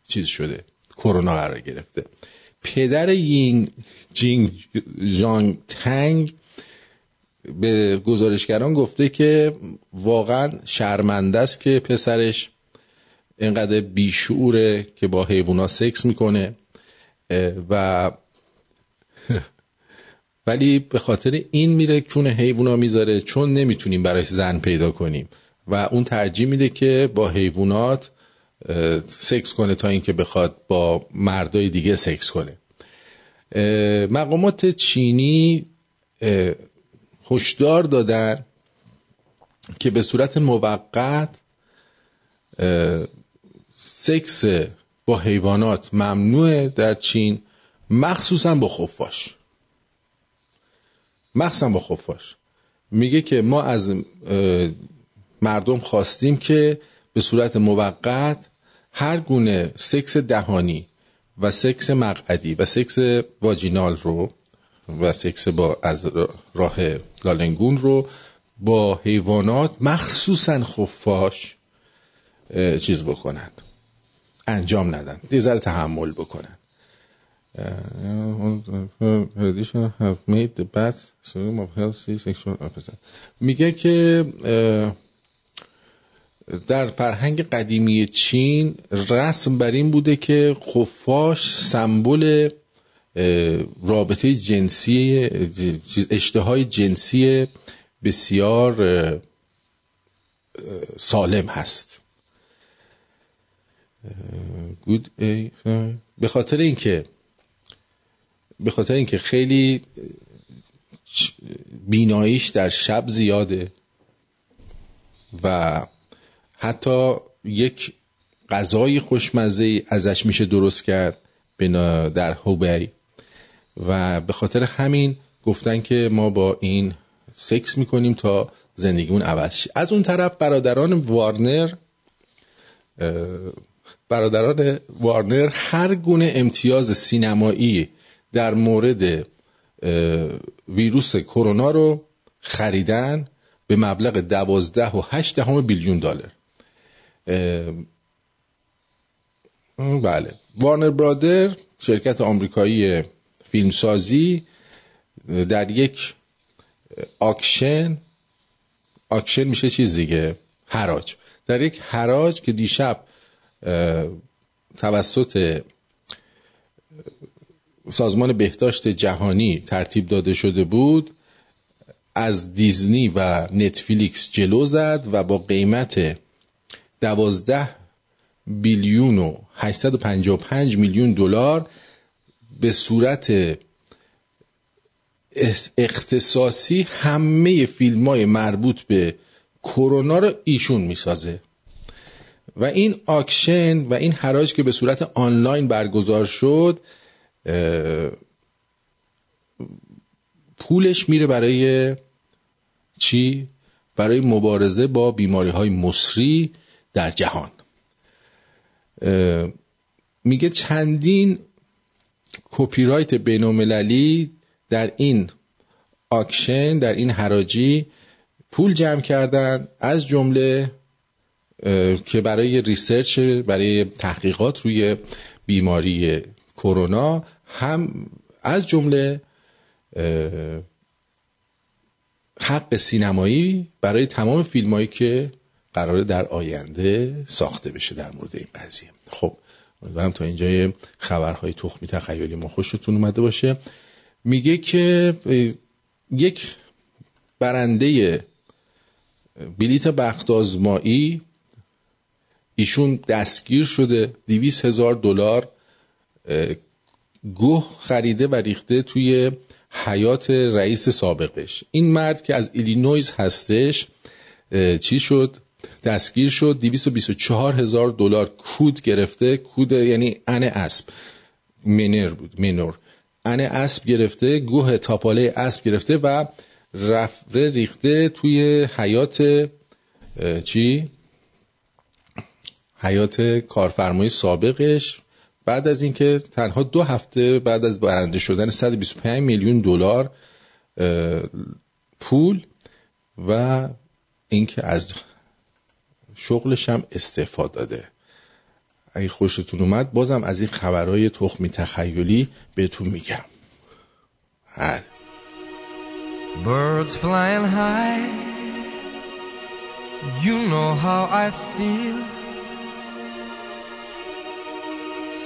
چیز شده کرونا قرار گرفته. پدر یینگ جینگ جانگ تنگ به گزارشگران گفته که واقعا شرمنده است که پسرش اینقدر بیشعوره که با حیوانات سکس می‌کنه. و ولی به خاطر این میره چون حیوونا می‌ذاره چون نمی‌تونیم برای زن پیدا کنیم. و اون ترجیح میده که با حیوانات سکس کنه تا اینکه بخواد با مردای دیگه سکس کنه. مقامات چینی هشدار دادن که به صورت موقت سکس با حیوانات. ممنوعه در چین. مخصوصا با خفاش. مخصوصا با خفاش. میگه که ما از مردم خواستیم که به صورت موقت هر گونه سکس دهانی و سکس مقعدی و سکس واجینال رو و سکس با از راه لالنگون رو با حیوانات مخصوصا خفاش چیز بکنن. انجام ندن. یه ذره تحمل بکنن. میگه که در فرهنگ قدیمی چین رسم بر این بوده که خفاش سمبل رابطه جنسی اشتهای جنسی بسیار سالم هست. به خاطر اینکه به خاطر اینکه خیلی بیناییش در شب زیاده و حتی یک غذای خوشمزه ازش میشه درست کرد در هوبی و به خاطر همین گفتن که ما با این سکس می‌کنیم تا زندگیمون عوض شه. از اون طرف برادران وارنر برادران وارنر هر گونه امتیاز سینمایی در مورد ویروس کرونا رو خریدن به مبلغ دوازده و هشت دهم بیلیون دلار. بله. وارنر برادر شرکت آمریکایی فیلمسازی در یک auction auction میشه چیز دیگه حراج. در یک حراج که دیشب توسط سازمان بهداشت جهانی ترتیب داده شده بود از دیزنی و نتفلیکس جلو زد و با قیمت دوازده بیلیون و 855 میلیون دلار به صورت اختصاصی همه فیلم های مربوط به کرونا رو ایشون می‌سازه. و این آکشن و این حراج که به صورت آنلاین برگزار شد پولش میره برای چی؟ برای مبارزه با بیماری های مصری در جهان میگه چندین کپی رایت در این auction در این حراجی پول جمع کردن از جمله که برای research برای تحقیقات روی بیماری کرونا هم از جمله حق سینمایی برای تمام فیلم هایی که قراره در آینده ساخته بشه در مورد این قضیه. خب امیدوارم تا اینجای خبرهای تخمی تخیلی ما خوشتون اومده باشه. میگه که یک برنده بلیت بخت آزمایی ایشون دستگیر شده دویست هزار دلار گوه خریده و ریخته توی حیاط رئیس سابقش. این مرد که از ایلینویز هستش چی شد؟ دستگیر شد 224 هزار دلار کود گرفته. کود یعنی ان اسب. منر بود منور. ان اسب گرفته گوه تاپاله اسب گرفته و رفته ریخته توی حیات چی؟ حیات کارفرمای سابقش. بعد از اینکه تنها دو هفته بعد از برنده شدن 125 میلیون دلار پول و اینکه از شغلش هم استعفا داده. اگه خوشتون اومد بازم از این خبرهای تخمی تخیلی بهتون میگم. هر Birds flying high You know how I feel.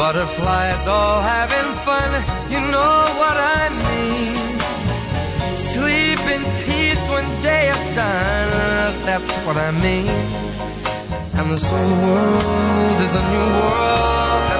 Butterflies all having fun, you know what I mean. Sleep in peace when day is done, that's what I mean. And this whole world is a new world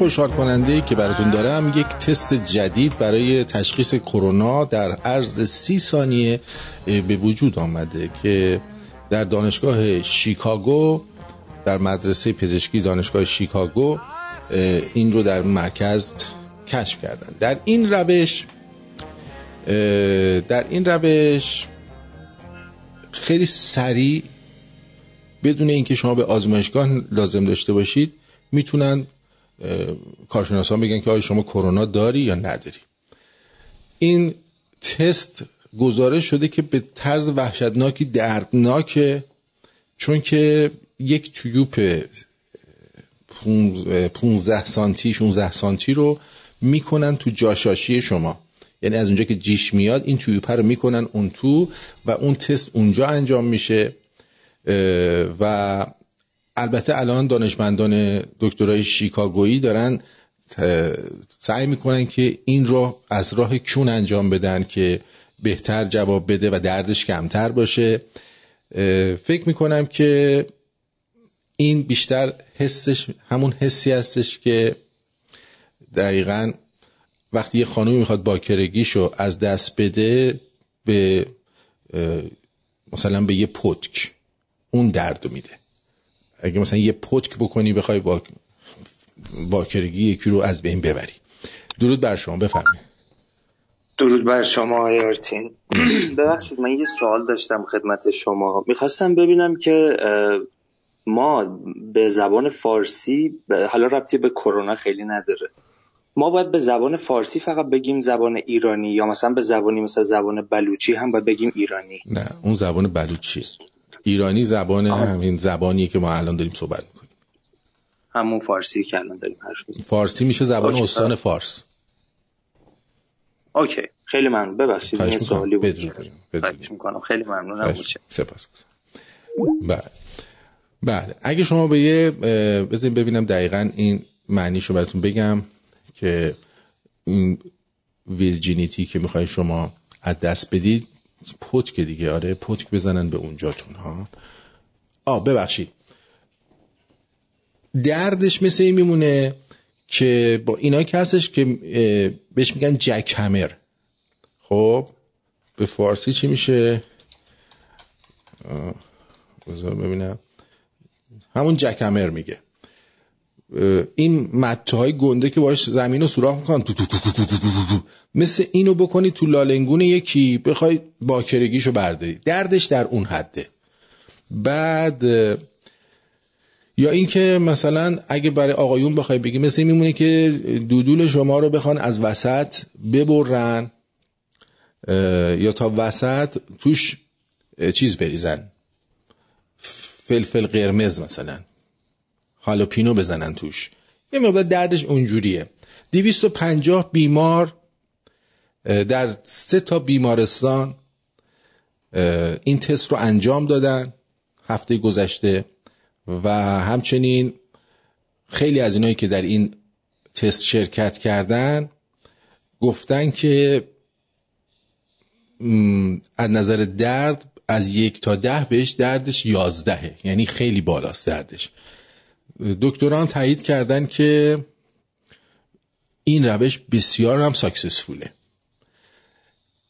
خوشحال کننده ای که براتون دارم. یک تست جدید برای تشخیص کرونا در عرض سی ثانیه به وجود آمده که در دانشگاه شیکاگو در مدرسه پزشکی دانشگاه شیکاگو این رو در مرکز کشف کردن. در این روش در این روش خیلی سریع بدون اینکه شما به آزمایشگاه لازم داشته باشید می‌تونن کارشناسان بگن که آیا شما کرونا داری یا نداری. این تست گزارش شده که به طرز وحشتناکی دردناکه چون که یک تیوب 15 سانتی 16 سانتی رو می‌کنن تو جاشاشی شما. یعنی از اونجا که جیش میاد این تیوب رو می‌کنن اون تو و اون تست اونجا انجام میشه و البته الان دانشمندان دکترای شیکاگویی دارن سعی می‌کنن که این رو از راه کون انجام بدن که بهتر جواب بده و دردش کمتر باشه. فکر می‌کنم که این بیشتر حسش همون حسی هستش که دقیقا وقتی یه خانومی می‌خواد باکرگیشو از دست بده به مثلا به یه پتک اون درد میده. اگه مثلا یه پتک بکنی بخوای با باکرگی یکی رو از بین ببری. درود بر شما بفرمایید. درود بر شما آقای آرتین. ببخشید من یه سوال داشتم خدمت شما. می‌خواستم ببینم که ما به زبان فارسی حالا ربطی به کرونا خیلی نداره. ما باید به زبان فارسی فقط بگیم زبان ایرانی یا مثلا به زبانی مثل زبان بلوچی هم باید بگیم ایرانی. نه اون زبان بلوچی. ایرانی زبان همین زبانیه که ما الان داریم صحبت می‌کنیم. همون فارسی که الان داریم حرف می‌زنیم. فارسی میشه زبان استان فارس. اوکی. خیلی ممنون. ببخشید این سوالی بود. می‌کنم. خیلی ممنونم. سپاس بله. بله. اگه شما به یه بذاریم ببینم دقیقا این معنیشو براتون بگم که این ویرجینیتی که می‌خوای شما از دست بدید پتک دیگه آره پتک بزنن به اونجاتون ها. آ ببخشید. دردش مثل این میمونه که با اینا که هستش که بهش میگن جک همر. خب به فارسی چی میشه؟ بذار ببینم. همون جک همر میگه. این مته های گنده که باش زمین رو سوراخ می‌کنن. تو تو تو تو تو تو تو مثل اینو بکنی تو لالنگون یکی بخوای باکرگیشو برداری. دردش در اون حده. بعد یا اینکه مثلا اگه برای آقایون بخوای بگی مثل میمونه که دودول شما رو بخوان از وسط ببرن یا تا وسط توش چیز بریزن. فلفل قرمز مثلا. هالوپینو بزنن توش. یه مقدار دردش اونجوریه. 250 بیمار در سه تا بیمارستان این تست رو انجام دادن هفته گذشته و همچنین خیلی از اینایی که در این تست شرکت کردن گفتن که از نظر درد از یک تا ده بهش دردش یازدهه. یعنی خیلی بالاست دردش. دکتران تایید کردن که این روش بسیار هم ساکسسفوله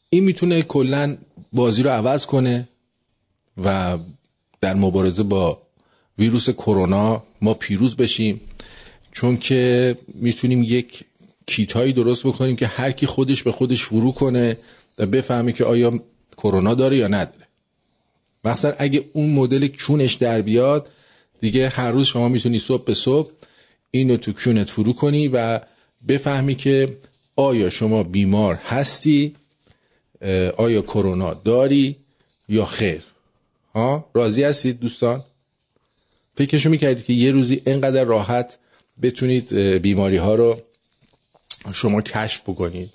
این می‌تونه کلا بازی رو عوض کنه و در مبارزه با ویروس کرونا ما پیروز بشیم چون که می‌تونیم یک کیتایی درست بکنیم که هر کی خودش به خودش فرو کنه و بفهمه که آیا کرونا داره یا نداره. مثلا اگه اون مدل کونش در بیاد دیگه هر روز شما می‌تونی صبح به صبح اینو تو کونت فرو کنی و بفهمی که آیا شما بیمار هستی؟ آیا کرونا داری یا خیر؟ ها؟ راضی هستید دوستان؟ فکرشو می‌کردید که یه روزی اینقدر راحت بتونید بیماری ها رو شما کشف بکنید.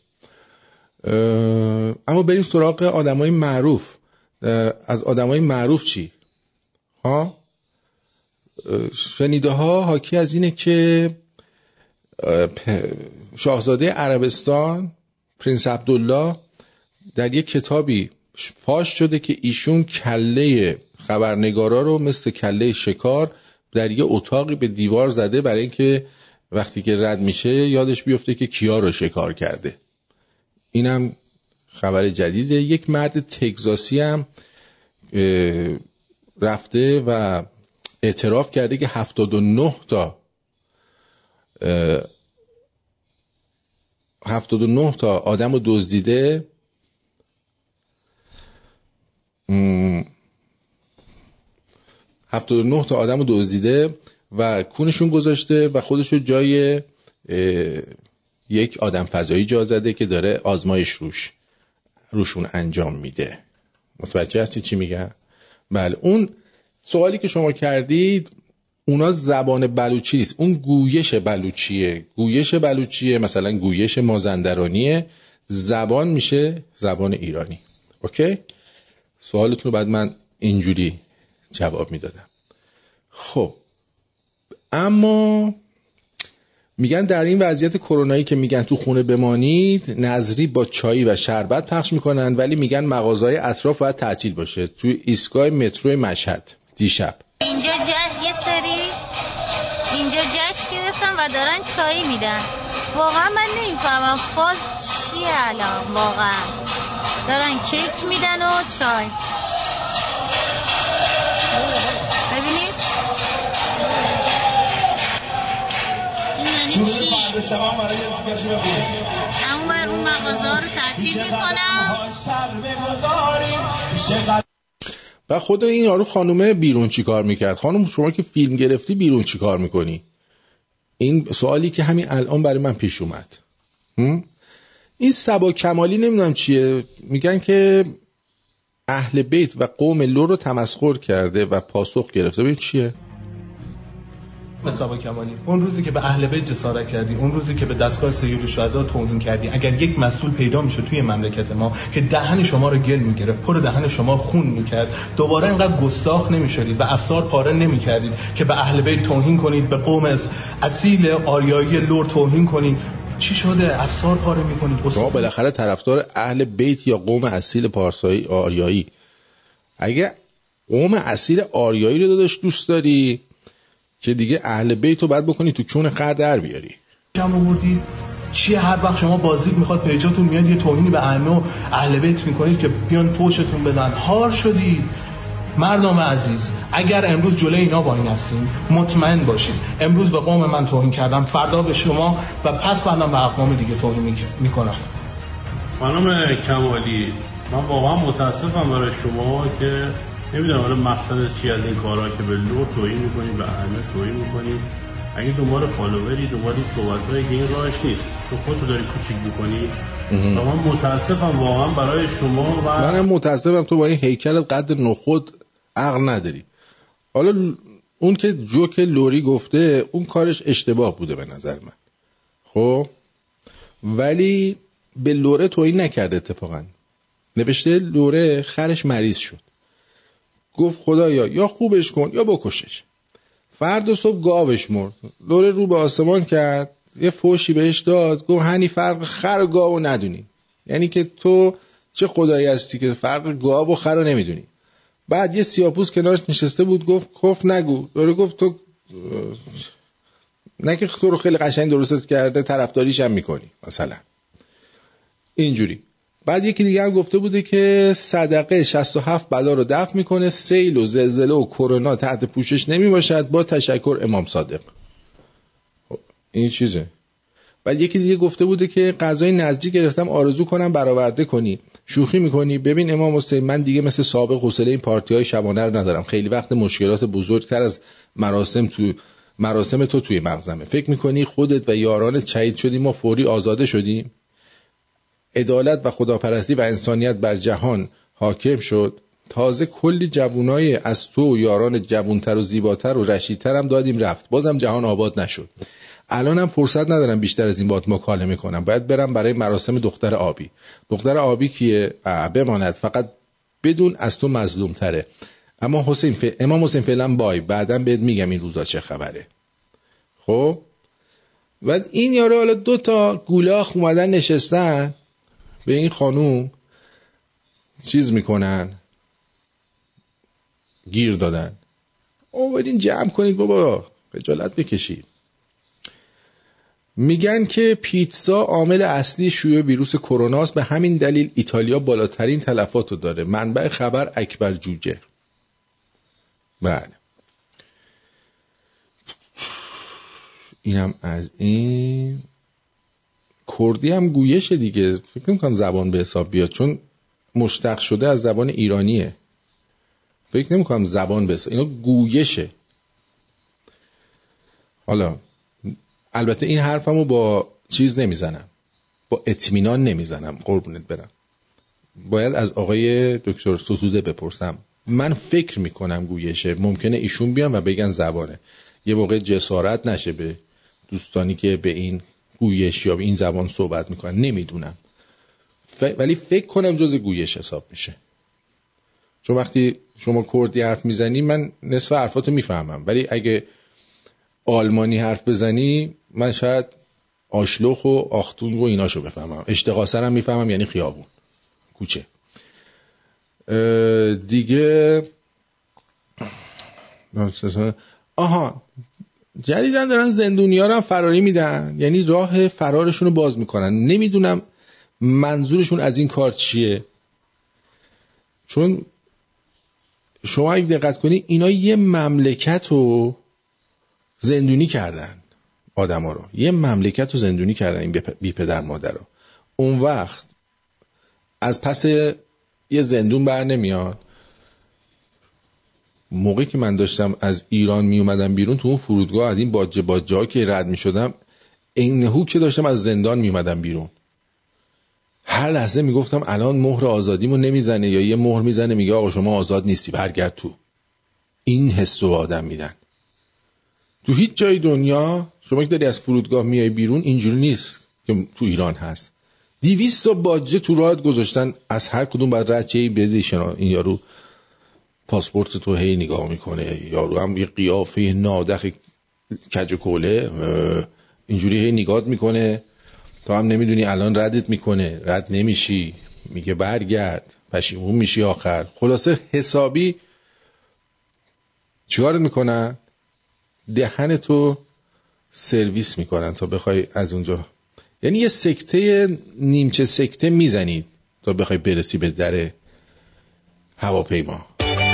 اما بریم سراغ آدمای معروف. از آدمای معروف چی؟ ها؟ شنیده ها حاکی از اینه که شاهزاده عربستان پرنس عبدالله در یک کتابی فاش شده که ایشون کله خبرنگارا رو مثل کله شکار در یه اتاقی به دیوار زده برای اینکه وقتی که رد میشه یادش بیفته که کیا رو شکار کرده. اینم خبر جدیده. یک مرد تگزاسی هم رفته و اعتراف کرده که 79 تا اه، 79 تا آدم رو دزدیده. م، 79 تا آدم رو دزدیده و کونشون گذاشته و خودش رو جای یک آدم فضایی جا زده که داره آزمایش روش روشون انجام میده. متوجه هستی چی میگم؟ بله اون سوالی که شما کردید اونا زبان بلوچی نیست. اون گویش بلوچیه. گویش بلوچیه مثلا گویش مازندرانیه. زبان میشه زبان ایرانی. اوکی؟ سوالتون رو بعد من اینجوری جواب می‌دادم. خب. اما میگن در این وضعیت کرونایی که میگن تو خونه بمانید نظری با چایی و شربت پخش می‌کنن ولی میگن مغازهای اطراف باید تعطیل باشه. تو ایستگاه مترو مشهد. دیشب. اینجا جه یه سری اینجا جشن گرفتن و دارن چای میدن. واقعا من نمی‌فهمم فاز چیه الان واقعا. دارن کیک میدن و چای. ببینید. این یعنی بر اون مغازه ها رو تعطیل می‌کنم. و خود این یارو خانومه بیرون چی کار می‌کرد؟ خانم شما که فیلم گرفتی بیرون چی کار می‌کنی؟ این سوالی که همین الان برای من پیش اومد؟ این سبا کمالی نمی‌دونم چیه. میگن که اهل بیت و قوم لو رو تمسخر کرده و پاسخ گرفته. ببین چیه؟ مصابه کمالی. اون روزی که به اهل بیت جسارت کردی اون روزی که به دستگاه سید الشهدا توهین کردی اگر یک مسئول پیدا میشه توی مملکت ما که دهن شما رو گل می‌گرفت پر دهن شما خون می‌کرد دوباره اینقدر گستاخ نمی‌شدید و افسار پاره نمی‌کردید که به اهل بیت توهین کنید به قوم اصیل آریایی لور توهین کنید. چی شده؟ افسار پاره می‌کنید. شما بالاخره طرفدار اهل بیت یا قوم اصیل پارسایی آریایی؟ اگه قوم اصیل آریایی رو داداش دوست داری که دیگه اهل بیت رو باید بکنی تو کون خر در بیاری. کم آوردید چیه هر وقت شما بازدید می‌خواد پیجاتون میاد یه توهینی به ائمه و اهل بیت می‌کنید که بیان فوشتون بدن. هار شدید مردم عزیز اگر امروز جلوی اینا با این هستیم مطمئن باشید امروز به قوم من توهین کردم. فردا به شما و پس بعدم به اقوام دیگه توهین میک- می‌کنم. خانم کمالی من واقعا متاسفم برای شما که نمی‌دونم حالا مقصد چی از این کارها که به لور توهین می‌کنی به همه توهین می‌کنی. اگه دنبال فالووری دنبال این صحبت که این راهش نیست. چون خودتو داری کوچیک می‌کنی. و من متاسفم واقعا برای شما و منم متاسفم تو با این هیکل قد نخود عقل نداری. حالا اون که جوک لوری گفته اون کارش اشتباه بوده به نظر من. خب؟ ولی به لوره توهین نکرده اتفاقا. نوشته لوره خرش مریض شد. گفت خدایا یا خوبش کن یا بکشش. فرد صبح گاوش مرد. لوره رو به آسمان کرد یه فوشی بهش داد گفت هنی فرق خر و گاو ندونی. یعنی که تو چه خدایی هستی که فرق گاو و خر رو نمی‌دونی. بعد یه سیاپوس کنارش نشسته بود گفت کف نگو. لوره گفت تو نه که تو رو خیلی قشنگ درستت کرده طرفداریش هم می‌کنی مثلا. اینجوری. بعد یکی دیگه هم گفته بوده که صدقه 67 بلا رو دفع می‌کنه سیل و زلزله و کرونا تحت پوشش نمی باشد با تشکر امام صادق. خب، این چیزه. بعد یکی دیگه گفته بوده که غذای نزدیک گرفتم آرزو کنم برآورده کنی. شوخی می‌کنی. ببین امام حسین من دیگه مثل سابق حوصله این پارتی های شبانه رو ندارم. خیلی وقت مشکلات بزرگتر از مراسم تو مراسم تو توی مغزمه. فکر می‌کنی خودت و یارانت شهید شدیم ما فوری آزاده شدیم. عدالت و خداپرستی و انسانیت بر جهان حاکم شد. تازه کلی جوونای از تو و یاران جوونتر و زیباتر و رشیدتر هم دادیم رفت. بازم جهان آباد نشد. الانم فرصت ندارم بیشتر از این باد مکالمه کنم. باید برم برای مراسم دختر آبی. دختر آبی کیه؟ بماند. فقط بدون از تو مظلوم تره اما حسین ف... امام حسین فعلا بای. بعدا بهت میگم این روزا چه خبره. خب؟ و این یارو حالا دو تا گولاخ اومدن نشستن. به این خانوم چیز می‌کنن. گیر دادن. او این جمع کنید بابا خجالت بکشید. میگن که پیتزا عامل اصلی شیوع ویروس کرونا است به همین دلیل ایتالیا بالاترین تلفات رو داره. منبع خبر اکبر جوجه. بله. اینم از این. کردی هم گویشه دیگه. فکر نمی‌کنم زبان به حساب بیاد چون مشتق شده از زبان ایرانیه. فکر نمی‌کنم زبان به حساب اینا گویشه. حالا البته این حرفمو با چیز نمی‌زنم. با اطمینان نمی‌زنم. قربونت برم. باید از آقای دکتر سسوده بپرسم. من فکر می‌کنم گویشه. ممکنه ایشون بیان و بگن زبانه. یه موقع جسارت نشه به دوستانی که به این گویش یا این زبان صحبت می‌کنن نمی‌دونم. ف... ولی فکر کنم جز گویش حساب میشه. چون وقتی شما کردی حرف می‌زنی من نصف حرفاتو می‌فهمم. ولی اگه آلمانی حرف بزنی من شاید آشلوخ و آختونگ و ایناشو بفهمم. اشتقاسرم می‌فهمم یعنی خیابون. کوچه. دیگه آها جدیدن دارن زندونی ها رو فراری میدن. یعنی راه فرارشون رو باز می‌کنن. نمی‌دونم منظورشون از این کار چیه. چون شما اگه دقت کنی اینا یه مملکت رو زندونی کردن آدما رو. یه مملکت رو زندونی کردن این بی پدر مادر رو. اون وقت از پس یه زندون بر نمیاد. موقعی که من داشتم از ایران می اومدم بیرون تو اون فرودگاه از این باجه باجه که رد می شدم این هو که داشتم از زندان می اومدم بیرون. هر لحظه می گفتم الان مهر آزادیمو نمی‌زنه یا یه مهر می‌زنه میگه آقا شما آزاد نیستی برگرد تو. این حس رو آدم میدن. تو هیچ جای دنیا شما که داری از فرودگاه میای بیرون اینجوری نیست که تو ایران هست. دیویست تا باجه تو راحت گذاشتن از هر کدوم باید رد چه این یارو. پاسپورت تو هی نگاه می‌کنه. یارو هم یه قیافه نادخ کج کوله اینجوری هی نگاه می‌کنه. تا هم نمی‌دونی الان ردت می‌کنه. رد نمیشی. میگه برگرد. پشیمون میشی آخر. خلاصه حسابی چیکارت می‌کنن؟ دهن تو سرویس می‌کنن تا بخوای از اونجا. یعنی یه سکته نیمچه سکته می‌زنید تا بخوای برسی به در هواپیما.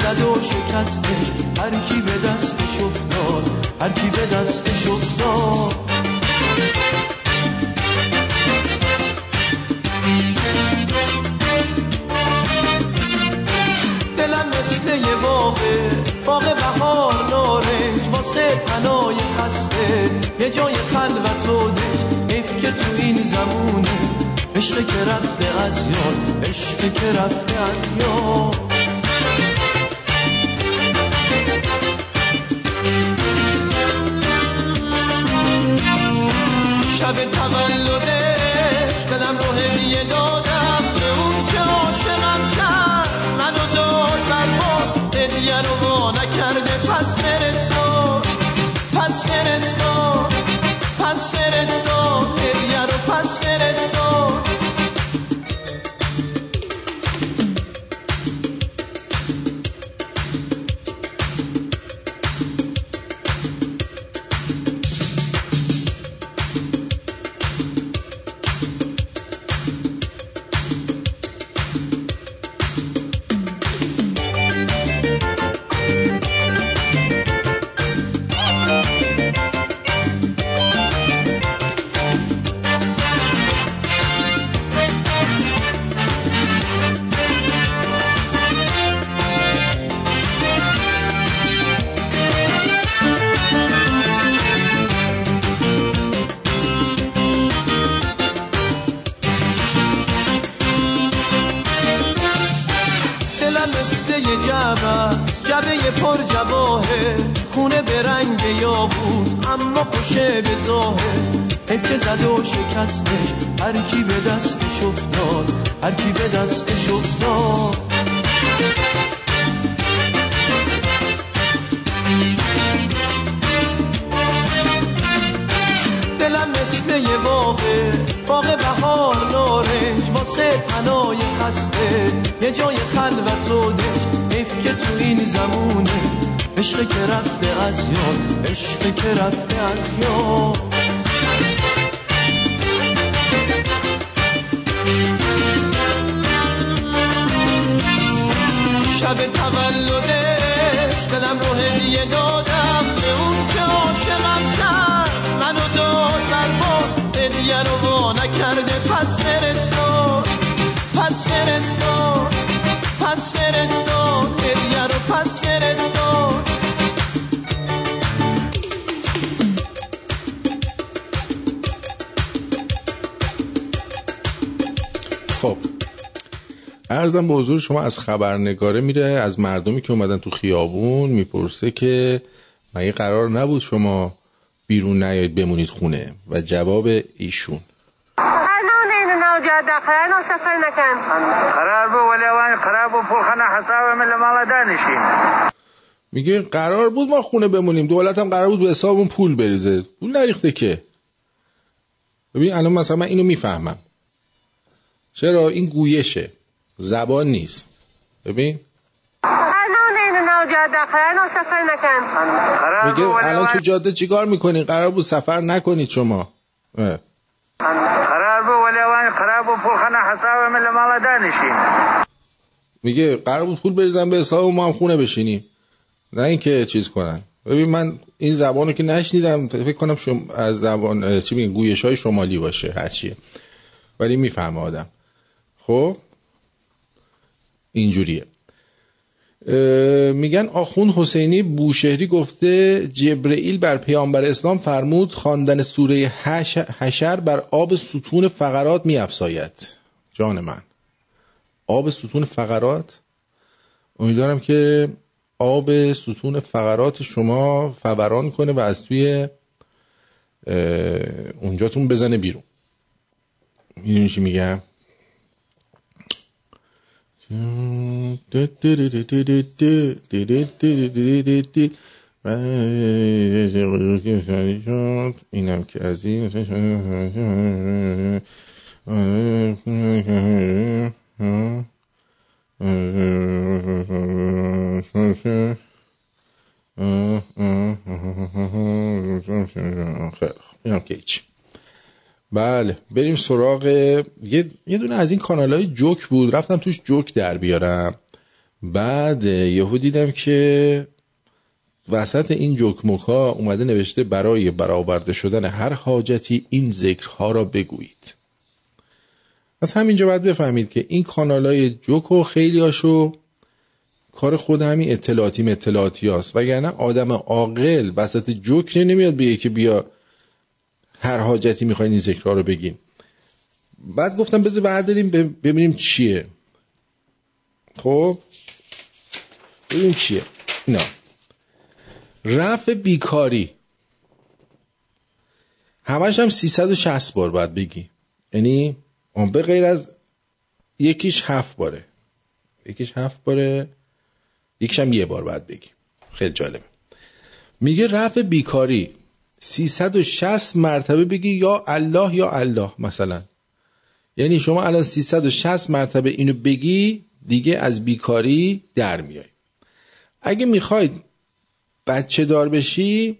زد و شکستش هر کی به دستش افتاد هر کی به دستش افتاد. دلم مثل یه باغه باغ بهار نارنج واسه تنای خسته. یه جای خلوت و دش حیف که تو این زمونه. عشق که رفته از یاد عشق که رفته از یاد. به حضور شما از خبرنگاره میره از مردمی که اومدن تو خیابون می‌پرسه که مگه قرار نبود شما بیرون نیاید بمونید خونه؟ و جواب ایشون. نو سفر نکن قرار بو ولی وان قرار بو پولخانه حساب مل مال دانشین. میگه قرار بود ما خونه بمونیم دولت هم قرار بود به حسابمون پول بریزه. پول نریخته که. ببین الان مثلا من اینو می‌فهمم. چرا؟ این گویشه. زبان نیست. ببین. میگه الان تو جاده چیکار می‌کنین قرار بود سفر نکنید شما. اه. قرار بو ولی وان قرار بو پولخانه حساب مل مال دانشین میگه قرار بود پول بریزن به حساب ما هم خونه بشینیم. نه اینکه چیز کنن. ببین من این زبان رو که نشنیدم فکر کنم شم از زبان چی میگن گویش های شمالی باشه هرچیه. ولی می‌فهمه آدم. خب؟ اینجوریه. میگن آخون حسینی بوشهری گفته جبرئیل بر پیامبر اسلام فرمود خواندن سوره حش- حشر بر آب ستون فقرات میافزاید. جان من. آب ستون فقرات؟ امیدوارم که آب ستون فقرات شما فوران کنه و از توی اونجاتون بزنه بیرون. می‌دونی چی میگم؟ اینم که از این خیلی خوب. اینم که هیچ بله بریم سراغ یه, یه دونه از این کانال های جوک بود. رفتم توش جوک در بیارم. بعد یهو دیدم که وسط این جوک موکا اومده نوشته برای برآورده شدن هر حاجتی این ذکرها را بگویید. از همینجا باید بفهمید که این کانال های جوک و خیلی هاشو کار خود همین اطلاعاتی اطلاعاتی هاست. وگرنه آدم عاقل وسط جوک نمیاد بگه که بیا هر حاجتی می‌خواین این ذکرها رو بگیم بعد گفتم بذار برداریم ببینیم چیه. خب؟ ببینیم چیه. نه. رفع بیکاری. همش هم 360 بار باید بگی. یعنی اون به غیر از یکیش هفت باره. یکیش هفت باره. یکیش هم یه بار باید بگی. خیلی جالبه. میگه رفع بیکاری. 360 مرتبه بگی یا الله یا الله مثلا. یعنی شما الان 360 مرتبه اینو بگی دیگه از بیکاری در میای. اگه می‌خواید بچه دار بشی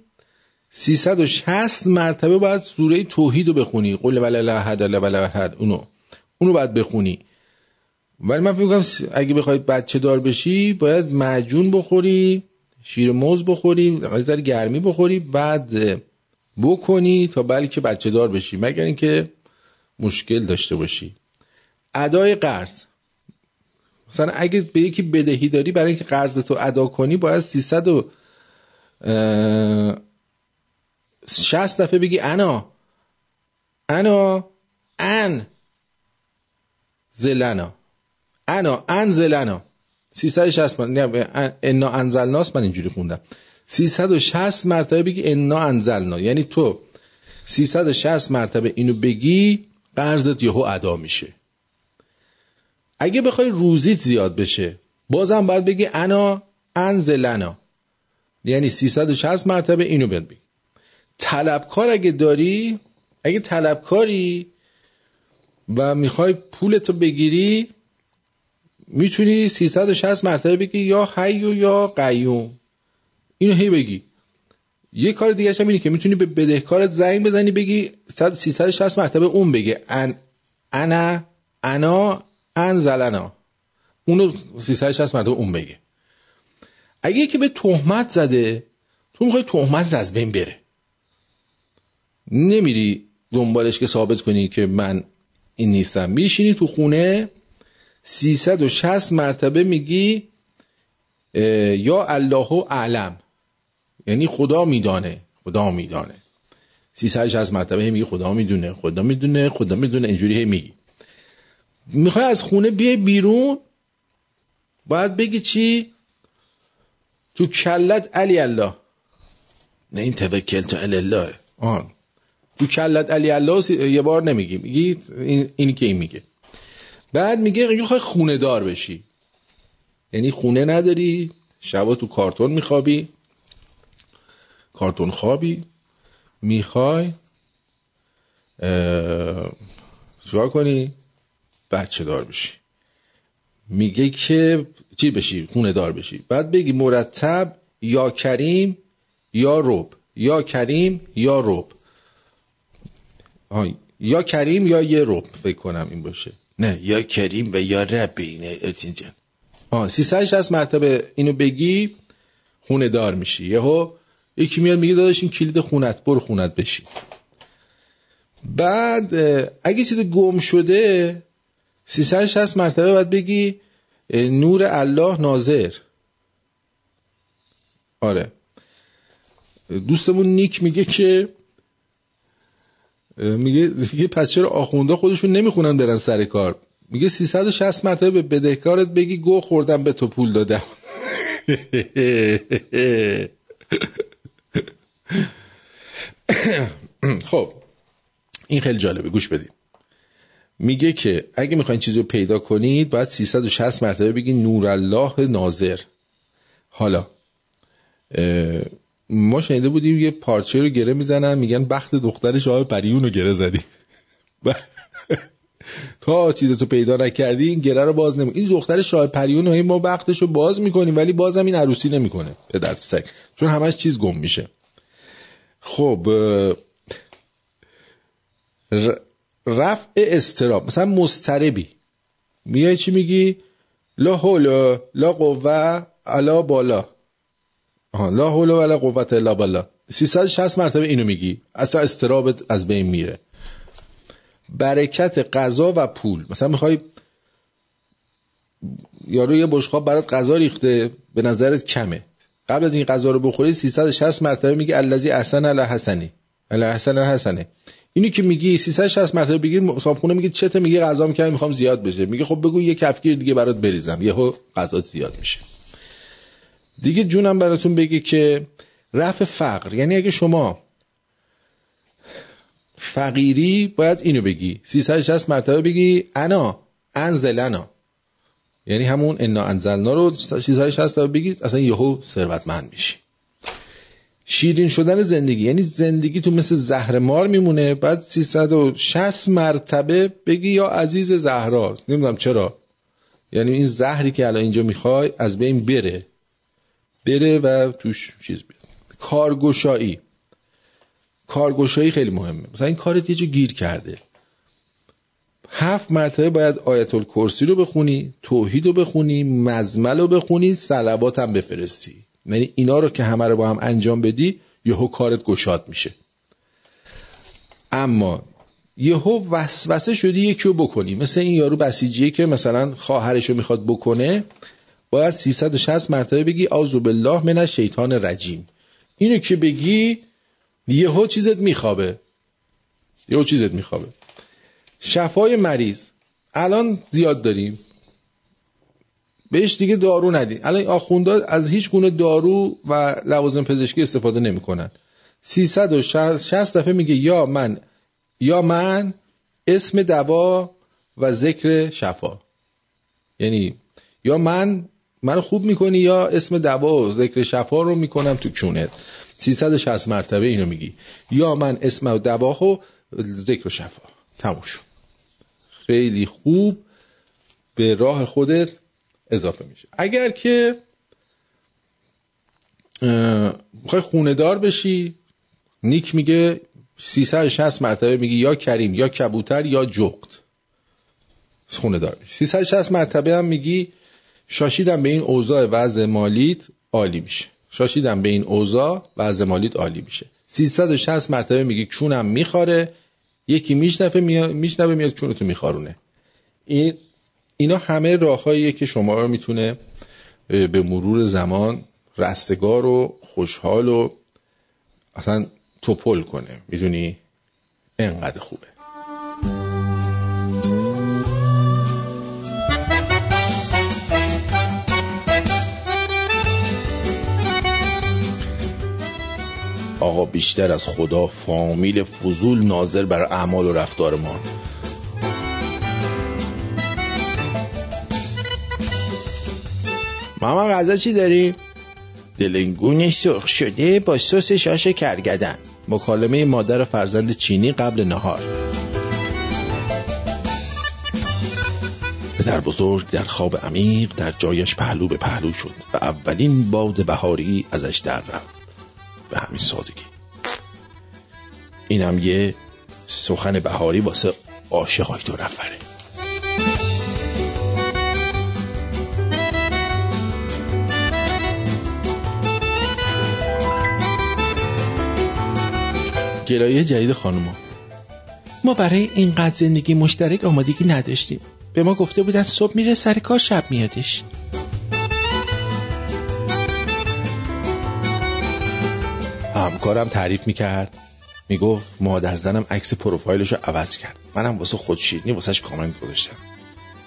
360 مرتبه باید سوره توحید رو بخونی. قل ولا لا احد الا ولا احد اونو. اونو باید بخونی. ولی من می‌کنم اگه بخوای بچه دار بشی باید معجون بخوری شیر موز بخوری ذره گرمی بخوری بعد بکنی تا بلکه بچه دار بشی مگر اینکه مشکل داشته باشی. ادای قرض. مثلا اگه به یکی بدهی داری برای اینکه قرض تو ادا کنی باید 300 و اه، 60 دفعه بگی انا. انا ان زلنا. انا ان زلنا. 360 من نه ان- انا انزلناست من اینجوری خوندم. 360 مرتبه بگی انا انزلنا. یعنی تو 360 مرتبه اینو بگی قرضت یهو ادا میشه. اگه بخوای روزیت زیاد بشه بازم باید بگی انا انزلنا. یعنی 360 مرتبه اینو باید بگی. طلبکار اگه داری اگه طلبکاری و می‌خوای پولتو بگیری می‌تونی 360 مرتبه بگی یا حی و یا قیوم. اینو هی بگی. یه کار دیگه هم اینه که می‌تونی به بدهکارت زنگ بزنی بگی 360 مرتبه اون بگه. ان انا انا ان زلنا اونو 360 مرتبه اون بگه. اگه که به تهمت زده تو می‌خوای تهمت از بین بره. نمیری دنبالش که ثابت کنی که من این نیستم. میشینی تو خونه 360 مرتبه میگی یا الله اعلم. یعنی خدا میدانه خدا میدانه. 360 مرتبه میگی خدا می‌دونه خدا می‌دونه خدا می‌دونه اینجوری هی میگی. می‌خوای از خونه بیای بیرون باید بگی چی؟ تو کلت علی الله. نه این توکل تو الله. آن تو کلت علی الله یه بار نمیگی میگی این اینی که این میگه. بعد میگه می‌خوای خونه دار بشی. یعنی خونه نداری شبا تو کارتون میخوابی. کارتون خوابی می‌خوای چیکار کنی؟ بچه دار بشی. میگه که چی بشی؟ خونه دار بشی. بعد بگی مرتب یا کریم یا روب یا کریم یا روب یا کریم یا یه روب فکر کنم این باشه. نه یا کریم و یا رب اینه ارتین جان. آه 360 مرتبه. اینو بگی خونه دار میشی. یهو یکی میاد میگه داداش این کلید خونت برو خونت بشی بعد اگه چیز گم شده 360 مرتبه باید بگی نور الله ناظر. آره. دوستمون نیک میگه که میگه میگه پس چرا آخونده خودشون نمی‌خونن برن سر کار؟ میگه 360 مرتبه به بدهکارت بگی گو خوردم به تو پول دادم. خب این خیلی جالبه گوش بدید میگه که اگه می‌خواین چیزی رو پیدا کنید باید 360 مرتبه بگی نور الله ناظر. حالا ما شنیده بودیم یه پارچه رو گره می‌زنن میگن بخت دخترش آقای پریون رو گره زدی. تا چیز تو پیدا نکردی این گره رو باز نمی این دختر شاه پریون رو ما بختش رو باز می‌کنیم ولی بازم این عروسی نمی‌کنه. سگ. چون همش چیز گم میشه. خب رفع استراب مثلا مستربی میای چی میگی؟ لا حول لا قوه الا بالا لا حول ولا قوت الا بالله. 360 مرتبه اینو میگی اصلا استرابت از بین میره. برکت غذا و پول. مثلا می‌خوای یارو یه بشقاب برات غذا ریخته به نظرت کمه. قبل از این غذا رو بخوری 360 مرتبه میگه الذی احسن علی حسنی. علی احسن حسنه اینو که میگی 360 مرتبه بگی صابخونه میگه چته میگه غذا می‌کنم می‌خوام زیاد بشه. میگه خب بگو یه کفگیر دیگه برات بریزم. یهو غذا زیاد میشه. دیگه جونم براتون بگه که رفع فقر. یعنی اگه شما فقیری باید اینو بگی. 360 مرتبه بگی انا انزلنا یعنی همون انا انزلنا رو 360 مرتبه بگی اصلا یهو ثروتمند میشی. شیرین شدن زندگی یعنی زندگی تو مثل زهر مار میمونه بعد 360 مرتبه بگی یا عزیز زهرا. نمی‌دونم چرا. یعنی این زهری که الان اینجا می‌خوای از بین بره. بره و توش چیز بیاد. کارگشایی. کارگشایی خیلی مهمه. مثلا این کارت یه جا گیر کرده. هفت مرتبه باید آیت الکرسی رو بخونی توحید رو بخونی مزمل رو بخونی سلبات هم بفرستی. یعنی اینا رو که همه رو با هم انجام بدی یهو کارت گشاد میشه. اما یهو وسوسه شدی یکی رو بکنی. مثل این یارو بسیجیه که مثلا خواهرش رو می‌خواد بکنه باید 360 مرتبه بگی آزو بالله من شیطان رجیم اینو که بگی یهو چیزت میخوابه. یهو چیزت میخوابه. شفای مریض. الان زیاد داریم. بهش دیگه دارو ندید الان آخوندا از هیچ گونه دارو و لوازم پزشکی استفاده نمی‌کنن. 360 دفعه میگه یا من یا من اسم دوا و ذکر شفا. یعنی یا من من خوب می‌کنی یا اسم دوا و ذکر شفا رو می‌کنم تو کونت 360 مرتبه اینو میگی. یا من اسم دوا و ذکر شفا. تموم خیلی خوب به راه خودت اضافه میشه. اگر که می‌خوای خونه دار بشی نیک میگه 360 مرتبه میگی یا کریم یا کبوتر یا جغت خونه دار بشی 360 مرتبه هم میگی شاشیدم به این اوضاع وضع مالیت عالی میشه. شاشیدم به این اوضاع وضع مالیت عالی میشه. 360 مرتبه میگی چونم میخواره یکی میشنفه میشنفه میاد چونتو میخارونه. این اینا همه راههاییه که شما رو می‌تونه به مرور زمان رستگار و خوشحال و اصلا توپل کنه. می‌دونی؟ انقدر خوبه. آقا بیشتر از خدا فامیل فضول ناظر بر اعمال و رفتار ما. ماما غذا چی داری؟ دلنگون سرخ شده با سس شاش کرگدن. مکالمه مادر فرزند چینی قبل نهار. پدر بزرگ در خواب عمیق در جایش پهلو به پهلو شد و اولین باد بهاری ازش در رفت. به همین سادگی. اینم یه سخن بهاری واسه عاشقای دو نفره. گلایه جدید خانوما. ما برای اینقدر زندگی مشترک آمادگی نداشتیم. به ما گفته بودن صبح میره سر کار شب میادش. همکارم تعریف می‌کرد. می‌گفت مادر زنم عکس پروفایلش رو عوض کرد. منم واسه خودشیرینی واسهش کامنت گذاشتم.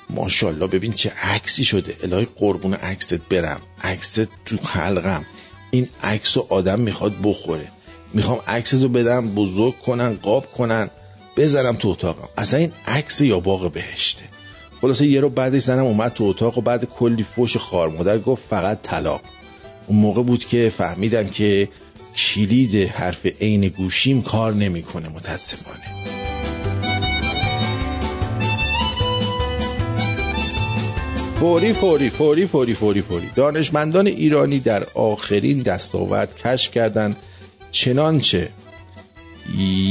ماشاءالله ببین چه عکسی شده. الهی قربون عکست برم. عکست تو حلقم این عکس رو آدم می‌خواد بخوره. می‌خوام عکس رو بدم بزرگ کنن قاب کنن بذارم تو اتاقم. اصلا این عکس یا باغ بهشته. خلاصه یه رو بعدش زنم اومد تو اتاق و بعد کلی فوش خار مادر گفت فقط طلاق. اون موقع بود که فهمیدم که کلید حرف عین گوشیم کار نمی‌کنه متاسفانه. فوری فوری فوری فوری فوری فوری. دانشمندان ایرانی در آخرین دستاورد کشف کردند چنانچه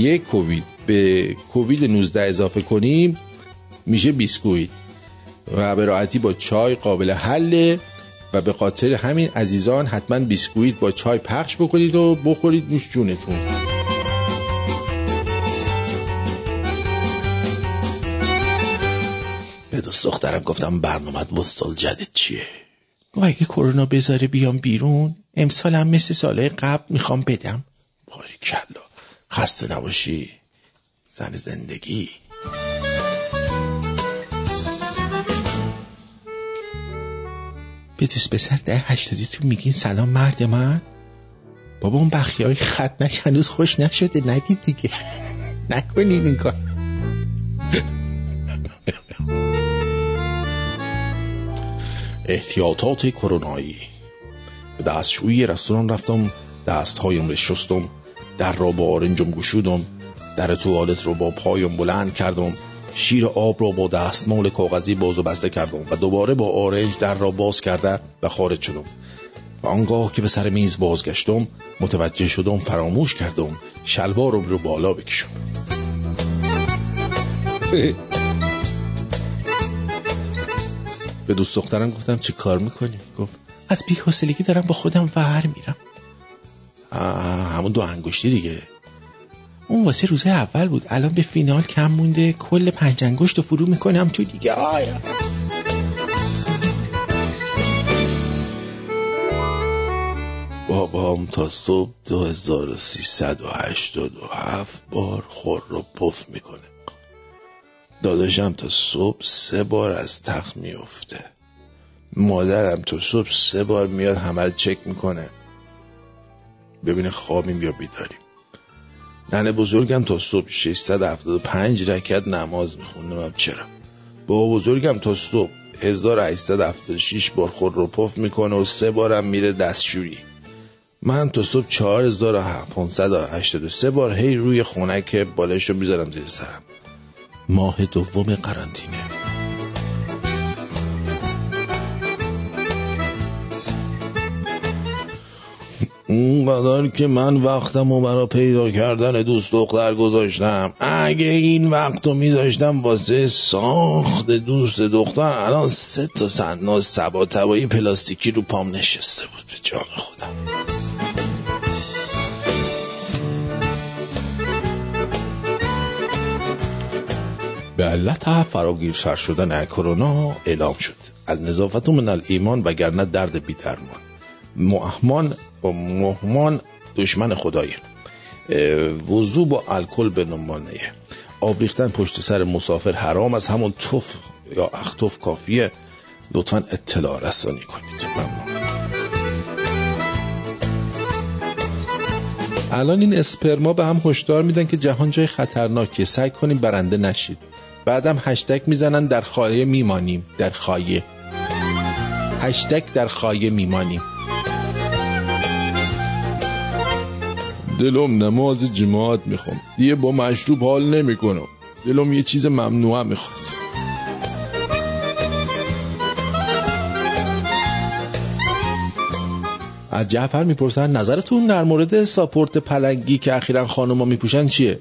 یک کووید به کووید 19 اضافه کنیم میشه بیسکویت. و به راحتی با چای قابل حله و به خاطر همین عزیزان حتما بیسکویت با چای پخش بکنید و بخورید نوش جونتون. به دوست دخترم گفتم برنامه وستال جدید چیه؟ گفت اگه کرونا بذاره بیام بیرون امسالم مثل ساله قبل می‌خوام بدم. باری کلا خسته نباشی زن زندگی. به دوست پسر ده هشتادی تو میگین سلام مرد من؟ بابا اون بخی های خط هنوز خوش نشده نگید دیگه. نکنید این کار. احتیاطات کرونایی. به دستشویی رستوران رفتم دستهایم رو شستم در را با آرنجم گشودم در توالت رو با پایم بلند کردم. شیر آب را با دستمال کاغذی باز و بسته کردم و دوباره با آرنج در را باز کرده و خارج شدم. و آنگاه که به سر میز بازگشتم متوجه شدم فراموش کردم شلوارم رو بالا بکشم. به دوست دخترم گفتم چه کار می‌کنی؟ گفت از بی حوصلگی دارم با خودم ور میرم. همون دو انگشتی دیگه. اون واسه روزه اول بود. الان به فینال کم مونده. کل پنج انگشت رو فرو می‌کنم تو دیگه. آیا بابام تا صبح 2387 بار خور رو پف می‌کنه. داداشم تا صبح سه بار از تخت میفته مادرم تا صبح سه بار میاد همه چک می‌کنه. ببینه خوابیم یا بیداریم. ننه بزرگم تا صبح 675 رکت نماز میخوندم. چرا؟ با بزرگم تا صبح 1876 بار خود رو پف می‌کنه و سه بارم میره دستشویی. من تا صبح 4583 بار هی روی خونک بالش رو می‌ذارم زیر سرم. ماه دوم قرنطینه. اونقدر که من وقتم و برا پیدا کردن دوست دختر گذاشتم. اگه این وقت رو میذاشتم واسه ساخت دوست دختر الان سه تا سناز سبا تبایی پلاستیکی رو پام نشسته بود به جان خودم. به علت فراگیر سر شدن کرونا اعلام شد. النظافت من الایمان وگرنه درد بی درمان مهمان دشمن خدایه. وضو با الکل به نمانه آب ریختن پشت سر مسافر حرام از همون توف یا اختوف کافیه. لطفا اطلاع رسانی کنید. ممنون. الان این اسپرما به هم هشدار میدن که جهان جای خطرناکیه. سعی کنیم برنده نشید. بعدم هشتگ می‌زنن در خایه میمانیم. در خایه هشتگ در خایه میمانیم. دلم نماز جماعت می‌خوام. دیگه با مشروب حال نمی‌کنم. دلم یه چیز ممنوعه می‌خواد. از جعفر می‌پرسن نظرتون در مورد ساپورت پلنگی که اخیرا خانوما میپوشن چیه؟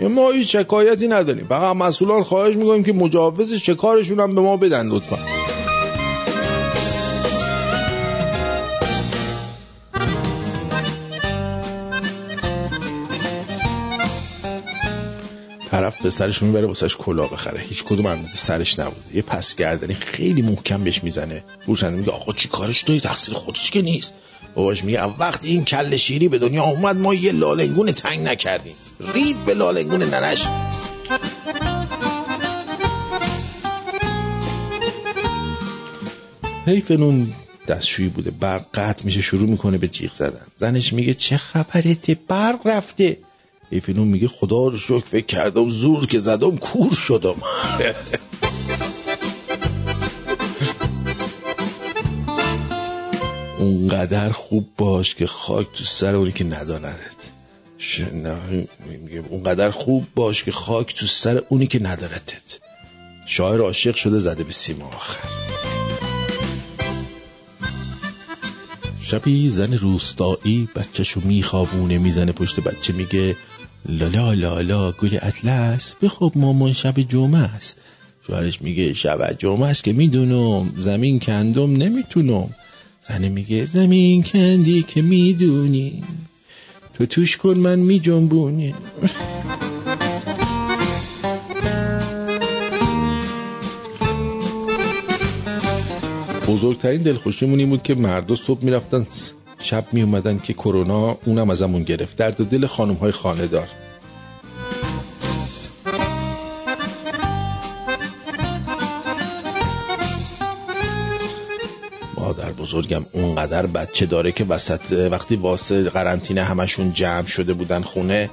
ما هیچ شکایتی نداریم. فقط مسئولان خواهش می‌کنیم که مجوز شکارشون هم به ما بدن لطفا. طرف به سرش می‌بره واسش کلا بخره. هیچ کدوم اندازه سرش نبود یه پس گردنی خیلی محکم بهش می‌زنه. فروشنده میگه آقا چی کارش داری؟ تقصیر خودش که نیست. باباش میگه وقتی این کل شیری به دنیا اومد ما یه لالنگون تنگ نکردیم. رید به لالنگون ننش. حیف نون دستشویی بوده. برق قطع میشه شروع می‌کنه به جیغ زدن. زنش میگه چه خبرته برق رفته. ایفینون میگه خدا رو شکر کردم زور که زدم کور شدم. اونقدر خوب باش که خاک تو سر اونی که نداندت. اونقدر خوب باش که خاک تو سر اونی که ندارتت شاعر عاشق شده زده به سیما آخر. شبی زن روستایی بچهشو میخوابونه می‌زنه پشت بچه میگه لالا لالا گل اطلس. بخواب مامان شب جمعه است. شوهرش میگه شب جمعه است که می‌دونم. زمین کندم نمی‌تونم. زنه میگه زمین کندی که می‌دونی. تو توش کن من میجنبونی. بزرگترین دلخوشیمون این بود که مردا صبح می‌رفتن شب می اومدن که کرونا اونم ازمون گرفت. درد دل خانم های خانه دار. مادر بزرگم اونقدر بچه داره که وسط وقتی واسه قرنطینه همشون جمع شده بودن خونه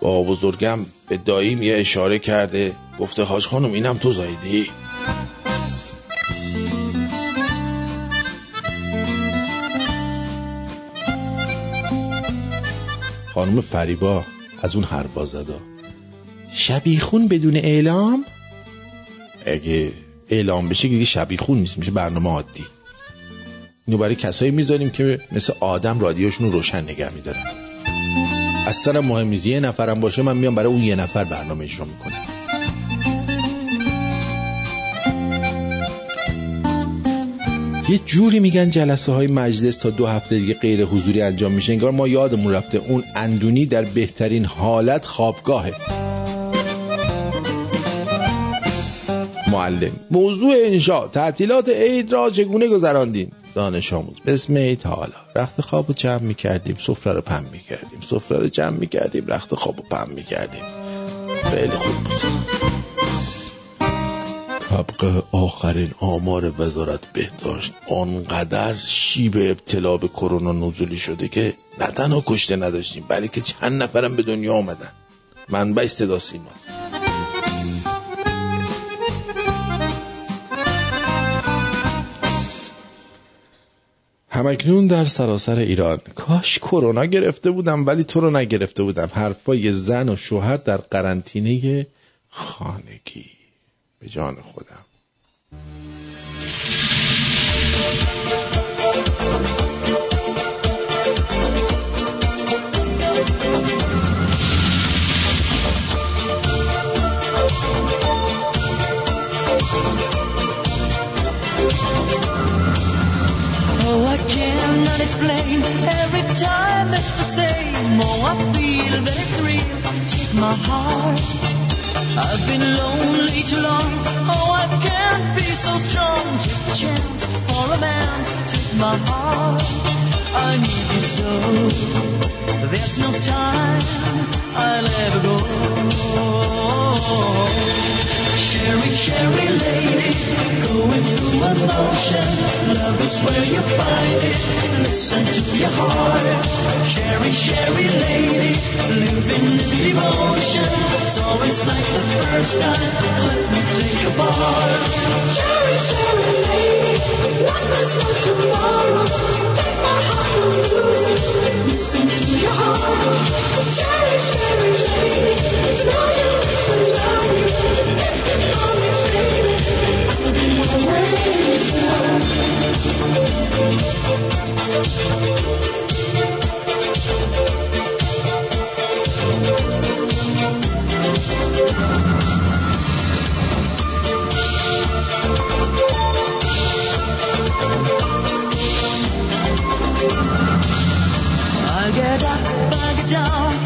با بزرگم به داییم یه اشاره کرده گفته حاج خانم اینم تو زایدی خانم فریبا از اون حرفا زدا شبیخون بدون اعلام؟ اگه اعلام بشه دیگه شبیخون نیست میشه برنامه عادی. اینو برای کسایی می‌ذاریم که مثل آدم رادیوشون رو روشن نگه میدارن. اصلا مهم نیست یه نفرم باشه من میام برای اون یه نفر برنامه اجرا می‌کنم. یه جوری میگن جلسه های مجلس تا دو هفته دیگه غیر حضوری انجام میشه. انگار ما یادمون رفته اون اندونی در بهترین حالت خوابگاهه. معلم موضوع انشا تعطیلات عید را چگونه گذراندین؟ دانش آموز بسم ای تعالی رخت خواب رو جمع می‌کردیم سفره رو پم می‌کردیم. سفره رو جمع می‌کردیم رخت خواب رو پم می‌کردیم. خیلی خوب بود. طبق آخرین آمار وزارت بهداشت آنقدر شیب ابتلا به کرونا نزولی شده که نه تنها کشته نداشتیم بلکه چند نفرم به دنیا آمدن. منبع صدا سیماست همکنون در سراسر ایران کاش کرونا گرفته بودم ولی تو رو نگرفته بودم. حرفای زن و شوهر در قرنطینه خانگی. به جان خودم Oh, I cannot explain. Every time it's the same. Oh, I feel that it's real. Take my heart. I've been lonely too long. Oh, I can't be so strong. Take the chance for a man. Take my heart. I need you so. There's no time. I'll ever go. Sherry, Sherry lady, going through emotion. Love is where you find it. Listen to your heart. Sherry, Sherry lady, living in devotion. It's always like the first time. Let me take a part. Sherry, Sherry lady, one must know tomorrow. Take my heart, lose it. Listen to your heart. Sherry, Sherry lady, it's no use down,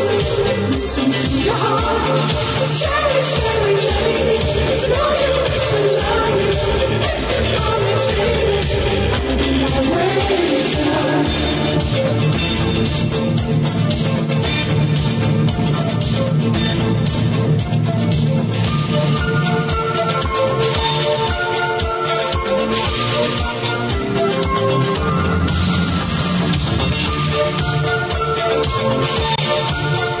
Listen to your heart. Cherish, cherish, cherish. Know you love you.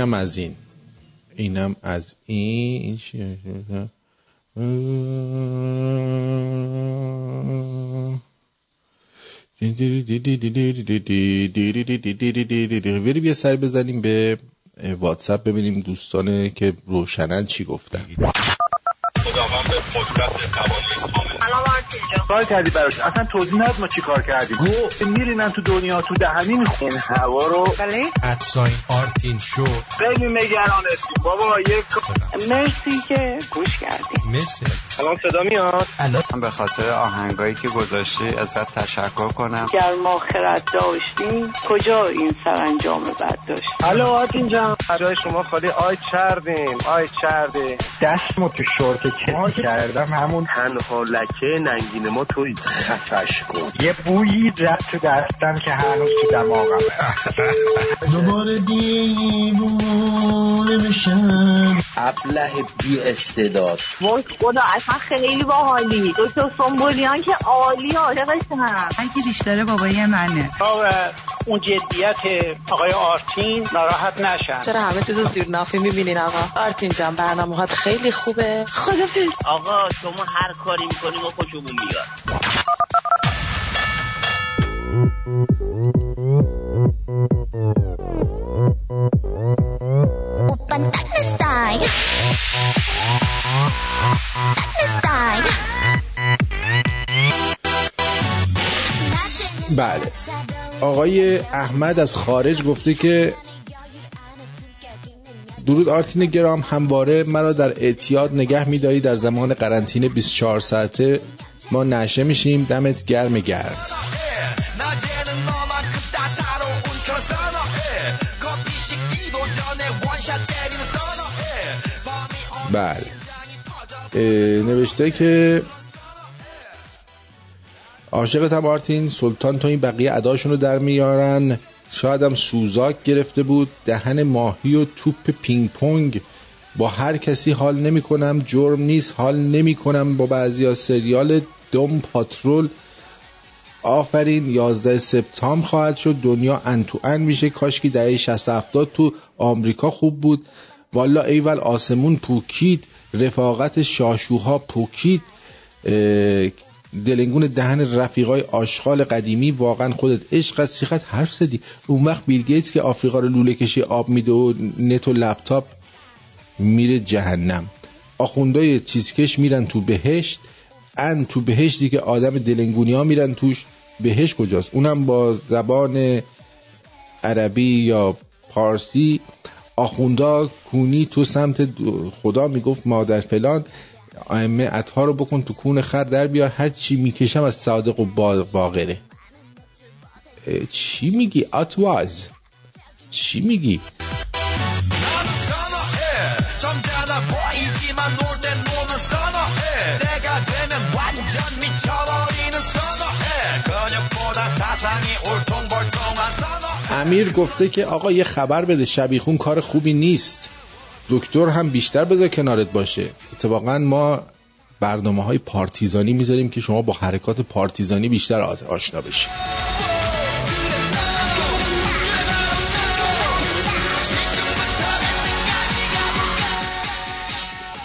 اینم از این اینم از این این چیه؟ بریم سر بزنیم به واتساپ ببینیم دوستانه که روشنن چی گفتن کار کردی براش. اصلا توضیح ند ما چی کار کردیم. میرینن تو دنیا تو دهنی میخون هوا رو بله. ادساین آرتین شو. خیلی نگرانتیم بابا یک مرسی که گوش کردی. مرسی. الان صدا میاد؟ من به خاطر آهنگایی که گذاشتی ازت تشکر کنم. گر ما خرد داشتیم کجا این سرانجام بد داشت الو آرتین جان. جای شما خالی. آی چردیم آی چرده دستمو تو شورت چه کردم همون تنها لکه ننگین ما توی خفش کن یه بویی رفت تو دستم که هنوز تو دماغم. دوباره دیوونه بشم. ابله بی استعداد. وای خدا اصلا خیلی باحالی. دکتر سنبولیان که عالی عاشقشم هر کی بیشتره بابای منه. اون جدیت آقای آرتین ناراحت نشن. چرا همه چیز زیر نافی می‌بینین آقا؟ آرتین جان برنامه خیلی خوبه. خدافظ. آقا شما هر کاری می‌کنیم و خوشمون میاد. بله. آقای احمد از خارج گفته که درود آرتین گرام همواره مرا در اعتیاد نگه میداری در زمان قرنطینه 24 ساعته ما نشه میشیم. دمت گرم گرم. بله. نوشته که عاشقتم آرتین سلطان تو این بقیه اداشون رو در میارن. شایدم سوزاک گرفته بود. دهن ماهی و توپ پینگ پونگ. با هر کسی حال نمی کنم جرم نیست. حال نمی کنم با بعضی ها سریال دم پاترول. آفرین. 11 سپتامبر خواهد شد. دنیا ان تو ان میشه. کاش که دهه 60 70 تو آمریکا خوب بود. والا ایول آسمون پوکید رفاقت شاشوها پوکید دلنگون دهن رفیقای آشغال قدیمی واقعا خودت عشق از چقدر حرف زدی. اون وقت بیل گیتس که آفریقا رو لوله کشی آب میده و نت و لپتاپ میره جهنم. آخوندای چیزکش میرن تو بهشت. ان تو بهشتی که آدم دلنگونی ها میرن توش. بهشت کجاست؟ اونم با زبان عربی یا پارسی. آخوندا کونی تو سمت خدا می‌گفت مادر فلان ائمه عطا رو بکن تو کون خر در بیار هر چی می‌کشم از صادق و با- باقره. چی میگی؟ اتواز چی میگی؟ امیر گفته که آقا یه خبر بده شبیخون کار خوبی نیست. دکتر هم بیشتر بذار کنارت باشه. اتفاقا ما برنامه های پارتیزانی می‌ذاریم که شما با حرکات پارتیزانی بیشتر آشنا بشید.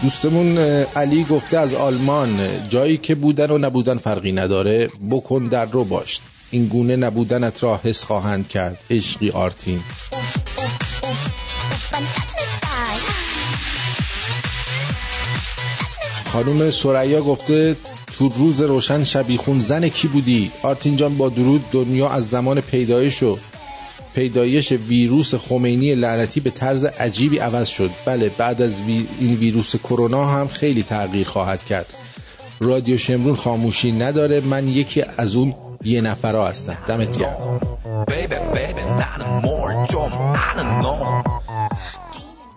دوستمون علی گفته از آلمان جایی که بودن و نبودن فرقی نداره بکن در رو باش این گونه نبودنت را حس خواهند کرد عشقی آرتین. خانم سریا گفته تو روز روشن شبیخون زن کی بودی؟ آرتین جان با درود دنیا از زمان پیدایش و پیدایش ویروس خمینی لعنتی به طرز عجیبی عوض شد. بله بعد از وی- این ویروس کرونا هم خیلی تغییر خواهد کرد. رادیو شمرون خاموشی نداره من یکی از اون یه نفرا هستن. دمت گرم.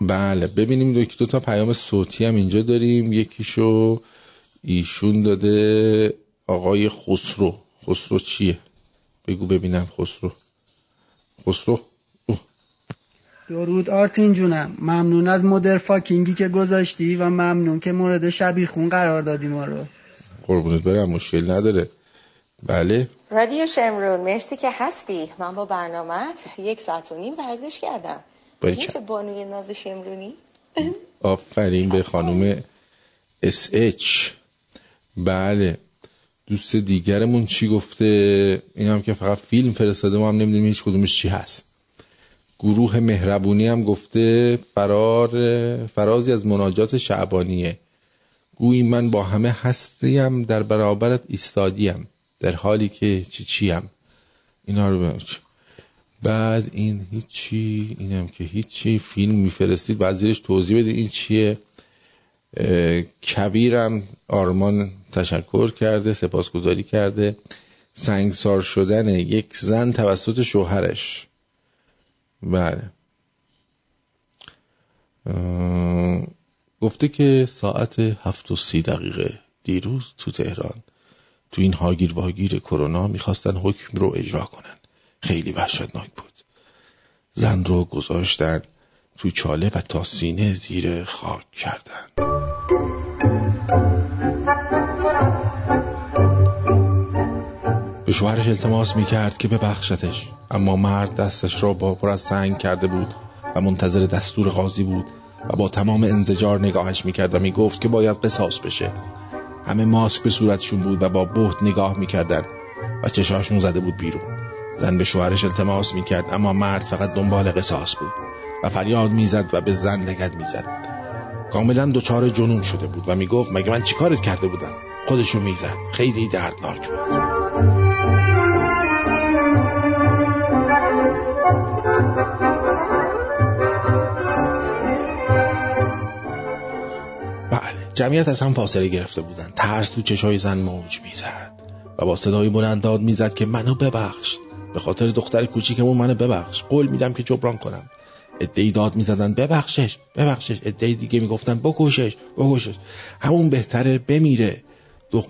بله ببینیم دو, دو تا پیام صوتی هم اینجا داریم. یکیشو ایشون داده آقای خسرو. خسرو چیه؟ بگو ببینم خسرو. خسرو؟ اوه. درود آرتین جونم. ممنون از مدر فاکینگی که گذاشتی و ممنون که مورد شبیخون قرار دادی ما رو. قربونت برم مشکل نداره. بله. رادیو شمرون مرسی که هستی. من با برنامت یک ساعت و نیم ورزش کردم. چه؟ بانوی ناز شمرونی؟ آفرین به خانم اس اچ بله. دوست دیگرمون چی گفته؟ این هم که فقط فیلم فرستاده ما هم نمی‌دونیم هیچ کدومش چی هست. گروه مهربونی هم گفته فرار فرازی از مناجات شعبانیه. گویی من با همه هستیم در برابرت ایستادیم. در حالی که چی چیم. اینا رو چی. بعد این هیچی اینم که هیچی. فیلم میفرستید بعد زیرش توضیح بده این چیه. کبیرم آرمان تشکر کرده سپاسگزاری کرده. سنگسار شدن یک زن توسط شوهرش. بله. گفته که ساعت هفت و سی دقیقه دیروز تو تهران. تو این هاگیر واگیر کرونا می‌خواستن حکم رو اجرا کنن. خیلی وحشتناک بود. زن رو گذاشتن تو چاله و تا سینه زیر خاک کردن. به شوهرش التماس می‌کرد که ببخشتش اما مرد دستش را با پر از سنگ کرده بود و منتظر دستور قاضی بود و با تمام انزجار نگاهش می‌کرد و می‌گفت که باید قصاص بشه. همه ماسک به صورتشون بود و با بهت نگاه می‌کردن و چشاشون زده بود بیرون. زن به شوهرش التماس می‌کرد اما مرد فقط دنبال قصاص بود و فریاد می‌زد و به زن لگد می‌زد. کاملا دچار جنون شده بود و می‌گفت مگه من چیکارت کرده بودم؟ خودشو می‌زد. خیلی دردناک بود. جمعیت از هم فاصله گرفته بودند. ترس تو چشای زن موج می‌زد و با صدای بلند داد می‌زد که منو ببخش. به خاطر دختر کوچیکمون منو ببخش. قول میدم که جبران کنم. ادهی داد می‌زدن ببخشش ببخشش. ادهی دیگه می‌گفتن بکشش بکشش. همون بهتره بمیره. دخ-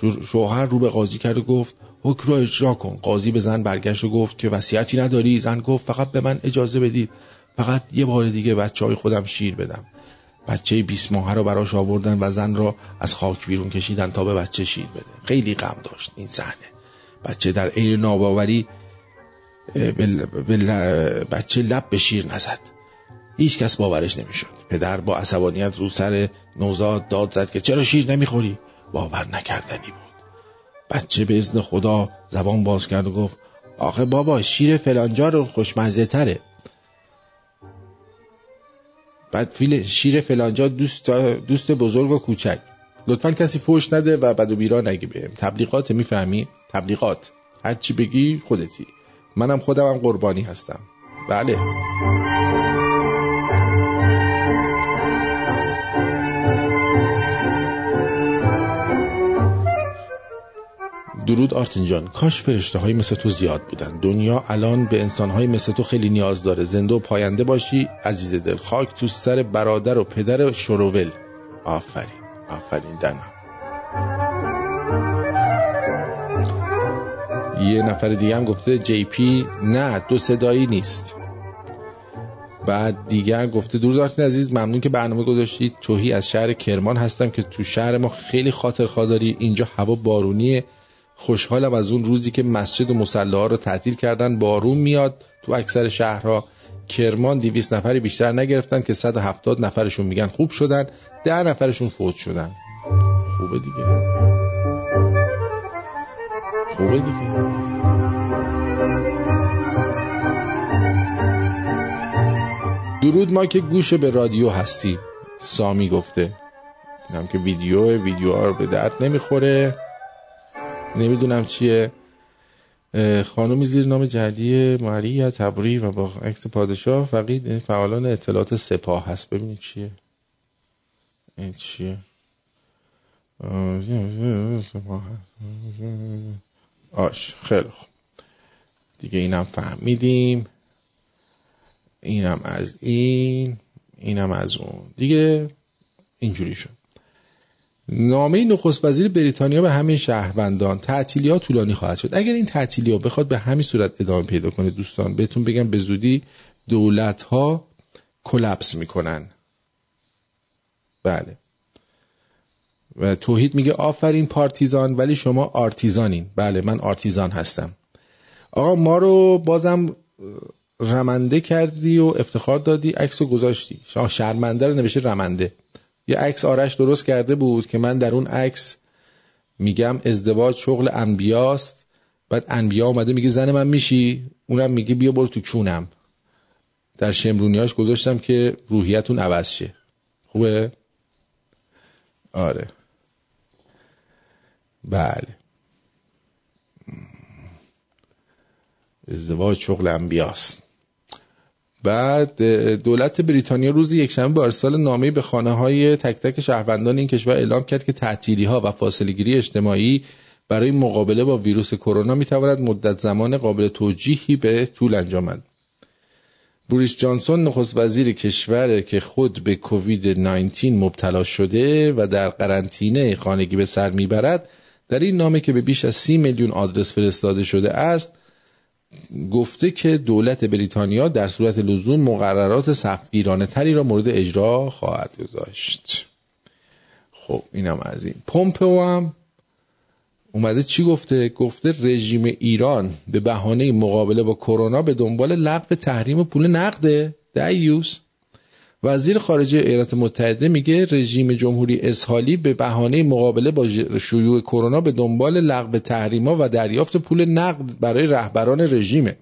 شو- شوهر رو به قاضی کرد و گفت حکم را اجرا کن. قاضی به زن برگشت و گفت که وصیتی نداری. زن گفت فقط به من اجازه بدید. فقط یه بار دیگه بچه های خودم شیر بدم. بچه 20 ماهه رو براش آوردن و زن را از خاک بیرون کشیدن تا به بچه شیر بده. خیلی غم داشت این صحنه. بچه در عین ناباوری اه، به ل- به ل- بچه لب به شیر نزد. هیچ کس باورش نمی‌شد. پدر با عصبانیت رو سر نوزاد داد زد که چرا شیر نمی‌خوری؟ باور نکردنی بود. بچه به ازن خدا زبان باز کرد و گفت آخه بابا شیر فلانجا رو خوشمزه تره بعد فیل شیر فلانجا دوست دوست بزرگ و کوچک. لطفا کسی فوش نده و بد و بیرا نگی بهم. تبلیغات می‌فهمی؟ تبلیغات. هر چی بگی خودتی. منم خودم هم قربانی هستم. بله. درود آرتین جان. کاش فرشته های مثل تو زیاد بودن. دنیا الان به انسان های مثل تو خیلی نیاز داره. زنده و پاینده باشی عزیز دل. خاک تو سر برادر و پدر شروول آفرین. آفرین دنا. یه نفر دیگه هم گفته جی پی نه دو صدایی نیست. بعد دیگر گفته درود آرتین عزیز ممنون که برنامه گذاشتید. توهی از شهر کرمان هستم که تو شهر ما خیلی خاطر داری. اینجا هوا بارونیه. خوشحالم از اون روزی که مسجد و مصلی ها رو تعطیل کردن بارون میاد تو اکثر شهرها. کرمان 200 نفری بیشتر نگرفتن که 170 نفرشون میگن خوب شدن 10 نفرشون فوت شدن. خوبه دیگه. خوبه دیگه. درود ما که گوش به رادیو هستیم سامی گفته. اینم که ویدیو ویدیو ها رو به درد نمی‌خوره. نمی‌دونم چیه. خانمی زیر نام جدی ماریا تبری و با عکس پادشاه فقید فعالان اطلاعات سپاه هست. ببینید چیه. این چیه. آش خیلی خوب. دیگه اینم فهمیدیم. اینم از این اینم از اون. دیگه اینجوری شد. نامه نخست وزیر بریتانیا به همین شهروندان تعطیلی طولانی خواهد شد. اگر این تعطیلی ها بخواد به همین صورت ادامه پیدا کنه دوستان بهتون بگم به زودی دولت ها کلپس می‌کنن. بله. و توحید میگه آفرین پارتیزان ولی شما آرتیزانین. بله من آرتیزان هستم. آقا ما رو بازم رمنده کردی و افتخار دادی عکس گذاشتی. شرمنده رو نوشته رمنده. یه عکس آرش درست کرده بود که من در اون عکس میگم ازدواج شغل انبیاست. بعد انبیا اومده میگه زن من میشی؟ اونم میگه بیا برو تو کونم. در شمرونیاش گذاشتم که روحیتون عوض شه. خوبه؟ آره. بله. ازدواج شغل انبیاست. بعد دولت بریتانیا روز یکشنبه با ارسال نامه به خانه های تک تک شهروندان این کشور اعلام کرد که تعطیلی ها و فاصله گیری اجتماعی برای مقابله با ویروس کرونا می تواند مدت زمان قابل توجیهی به طول انجامد. بوریس جانسون نخست وزیر کشور که خود به کووید 19 مبتلا شده و در قرنطینه خانگی به سر می‌برد در این نامه که به بیش از سی میلیون آدرس فرستاده شده است گفته که دولت بریتانیا در صورت لزوم مقررات سختگیرانه تری را مورد اجرا خواهد گذاشت. خب اینم از این. پومپو هم اومده چی گفته؟ گفته رژیم ایران به بهانه مقابله با کرونا به دنبال لغو تحریم پول نقده. دیوس وزیر خارجه ایالات متحده میگه رژیم جمهوری اسحالی به بهانه مقابله با شیوع کرونا به دنبال لغو تحریما و دریافت پول نقد برای رهبران رژیمه.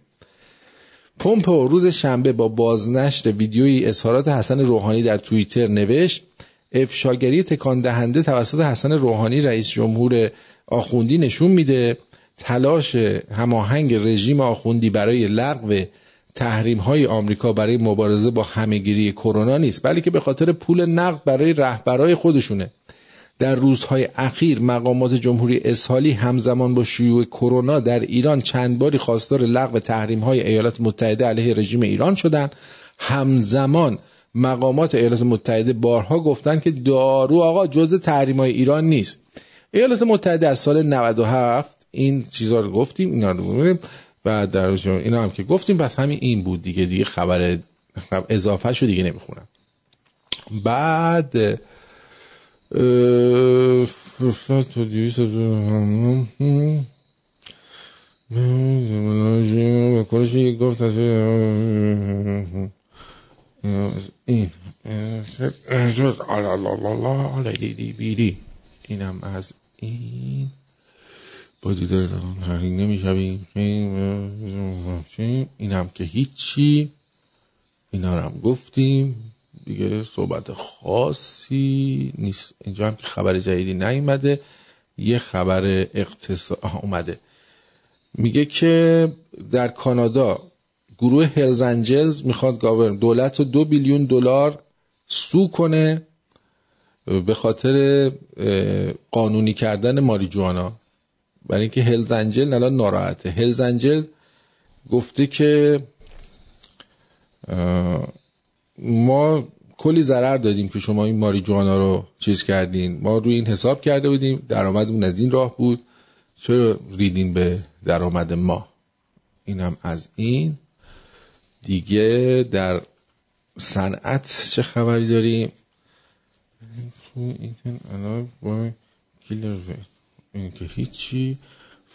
پومپئو روز شنبه با بازنشر ویدیویی اظهارات حسن روحانی در توییتر نوشت افشاگری تکان دهنده توسط حسن روحانی رئیس جمهور آخوندی نشون میده تلاش هماهنگ رژیم آخوندی برای لغو تحریم های آمریکا برای مبارزه با همهگیری کرونا نیست بلکه به خاطر پول نقد برای رهبرای خودشونه. در روزهای اخیر مقامات جمهوری اسحالی همزمان با شیوع کرونا در ایران چند باری خواستار لغو تحریم های ایالات متحده علیه رژیم ایران شدند. همزمان مقامات ایالات متحده بارها گفتند که دارو آقا جزء تحریم های ایران نیست. ایالات متحده از سال 97 این چیزا رو گفتیم اینا رو گفتیم. و در اینا هم که گفتیم بس همین این بود دیگه دیگه خبر اضافه شو دیگه نمی‌خونم. بعد گفت این اینم از این. با دیدار تحریک نمی‌شویم. اینم که هیچی. اینا رو هم گفتیم. دیگه صحبت خاصی نیست. اینجا هم که خبر جدیدی نیومده. یه خبر اقتصاد اومده. میگه که در کانادا گروه هلز انجلز می‌خواد گاورن دولت رو دو بیلیون دلار سو کنه به خاطر قانونی کردن ماریجوانا. برای اینکه هلز انجل الان ناراحته. هلز انجل گفته که ما کلی ضرر دادیم که شما این ماریجوانا رو چیز کردین. ما روی این حساب کرده بودیم درآمدمون از این راه بود. چرا ریدین به درآمد ما؟ اینم از این. دیگه در صنعت چه خبری داریم؟ این که هیچی.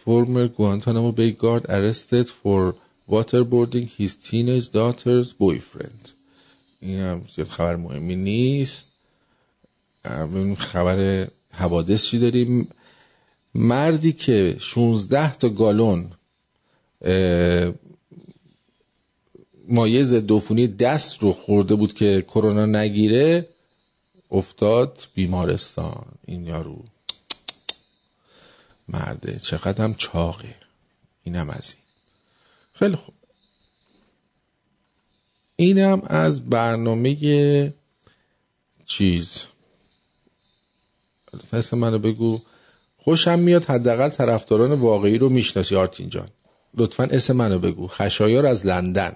Former Guantanamo Bay guard arrested for waterboarding his teenage daughter's boyfriend. این هم زیاد خبر مهمی نیست. خبر حوادث چی داریم؟ مردی که 16 تا گالون اه، مایع ضد عفونی دست رو خورده بود که کرونا نگیره افتاد بیمارستان. این یارو. مرده. چقدر هم چاقه. اینم از این. خیلی خوب. اینم از برنامه چیز. اسم منو بگو. خوشم میاد حداقل طرفداران واقعی رو می‌شناسی آرتین جان. لطفا اسم منو بگو. خشایار از لندن.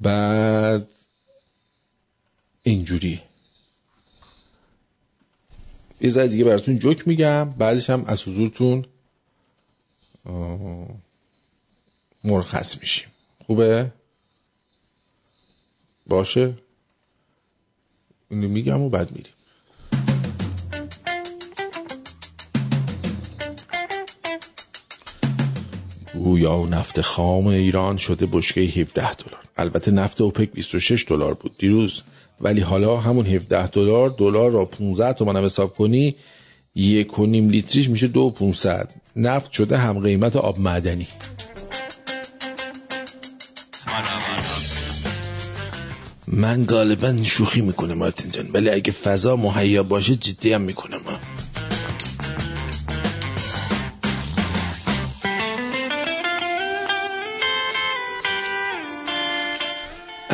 بعد اینجوری. یه ذره دیگه براتون جوک میگم. بعدش هم از حضورتون مرخص میشیم. خوبه؟ باشه؟ اینو میگم و بعد میریم. گویا نفت خام ایران شده بشکه 17 دلار. البته نفت اوپک 26 دلار بود. دیروز ولی حالا همون 17 دلار دلار را 15 تومن هم حساب کنی یک و نیم لیتریش میشه دو و 500 نفت شده هم قیمت آب معدنی. من غالبا شوخی می‌کنم مارتین جان ولی اگه فضا مهیا باشه جدی هم می‌کنم.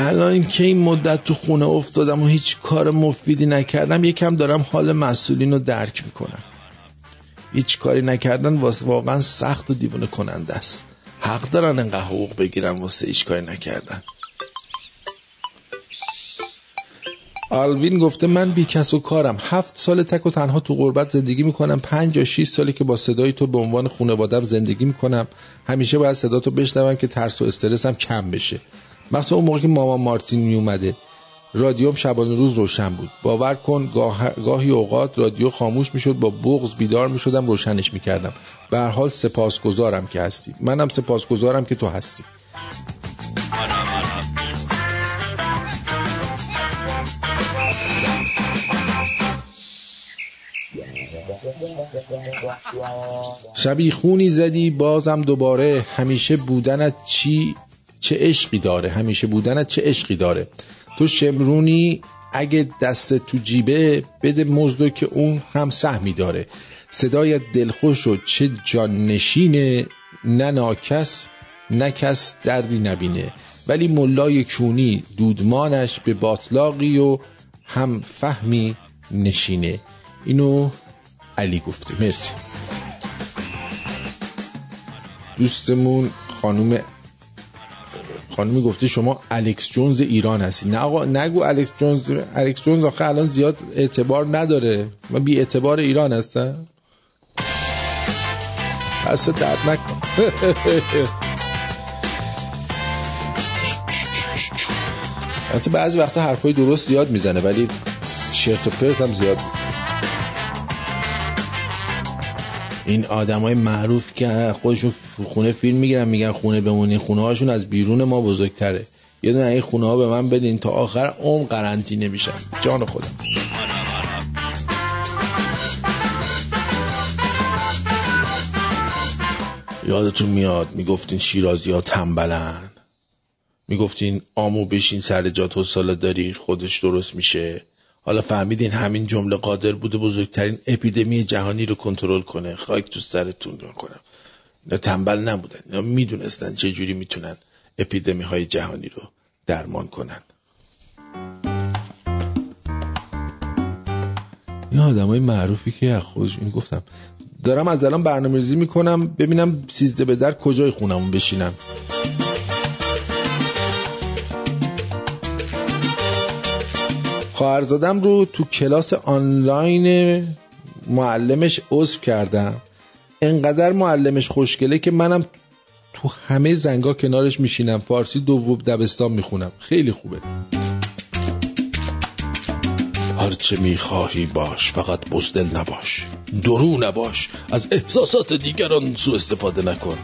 الان که این مدت تو خونه افتادم و هیچ کار مفیدی نکردم یکم دارم حال مسئولین رو درک می‌کنم. هیچ کاری نکردن واقعا سخت و دیوونه کننده است. حق دارن انقدر حقوق بگیرن واسه هیچ کاری نکردن. آلوین گفته من بی کس و کارم. هفت سال تک و تنها تو غربت زندگی می‌کنم. پنج یا شیش سالی که با صدای تو به عنوان خانوادم زندگی می‌کنم. همیشه باید صدا تو بشنوم که ترس و استرسم کم بشه. مثلا اون موقع که ماما مارتین میومده رادیوم شبانه روز روشن بود. باور کن گاه... گاهی اوقات رادیو خاموش می‌شد با بغض بیدار می‌شدم روشنش می‌کردم. به هر حال سپاسگزارم که هستی. منم سپاسگزارم که تو هستی. شبی خونی زدی بازم دوباره. همیشه بودنت چی؟ چه عشقی داره؟ همیشه بودنت چه عشقی داره؟ تو شمرونی اگه دست تو جیبه بده مزدو که اون هم سهمی داره. صدایت دلخوش و چه جان نشینه نه ناکس نه کس دردی نبینه. ولی ملای کونی دودمانش به باطلاقی و هم فهمی نشینه. اینو علی گفته. مرسی. دوستمون خانوم خانومی گفته شما الکس جونز ایران هستی. نه آقا نگو الکس جونز الکس جونز آخه الان زیاد اعتبار نداره. من بی اعتبار ایران هستم. دست درد نکن. البته بعضی وقتا حرفای درست زیاد می‌زنه ولی چرت و پرت هم زیاد. این آدمای معروف که خودشون خونه فیلم می‌گیرن میگن خونه بمونین خونه هاشون از بیرون ما بزرگتره. یه دونه این خونه ها به من بدین تا آخر عمر قرنطینه میشن جان خودم. یادتون میاد می‌گفتین شیرازی ها تنبلن. می‌گفتین آمو بشین سر جات و ساله داری خودش درست میشه. حالا فهمیدین همین جمله قادر بوده بزرگترین اپیدمی جهانی رو کنترل کنه. خاک تو سرتون رو کنم. اینا تنبل نبودن. اینا می‌دونستن چه جوری می‌تونن اپیدمی های جهانی رو درمان کنن. این آدم های معروفی که از خودش این گفتم. دارم از الان برنامه ریزی می‌کنم. ببینم سیزده به در کجای خونمون بشینم خواهرزادم رو تو کلاس آنلاین معلمش عضو کردم. انقدر معلمش خوشگله که منم تو همه زنگا کنارش میشینم. فارسی دوم دبستان می‌خونم. خیلی خوبه. هرچه می‌خواهی باش فقط بزدل نباش. درو نباش. از احساسات دیگران سو استفاده نکن.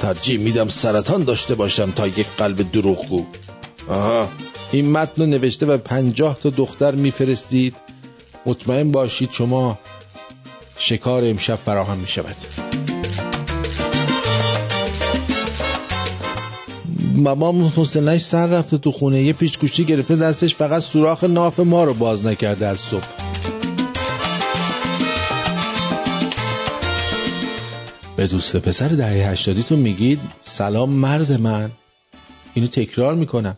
ترجیح میدم سرطان داشته باشم تا یک قلب دروغگو. آها. این متن رو نوشته و پنجاه تا دختر میفرستید. مطمئن باشید شما شکار امشب فراهم می شود بابام حسنش سر رفته تو خونه. یه پیچ گوشتی گرفته دستش فقط سوراخ ناف ما رو باز نکرده از صبح. به دوست پسر دهه هشتادیتون میگید سلام مرد من. اینو تکرار می‌کنم.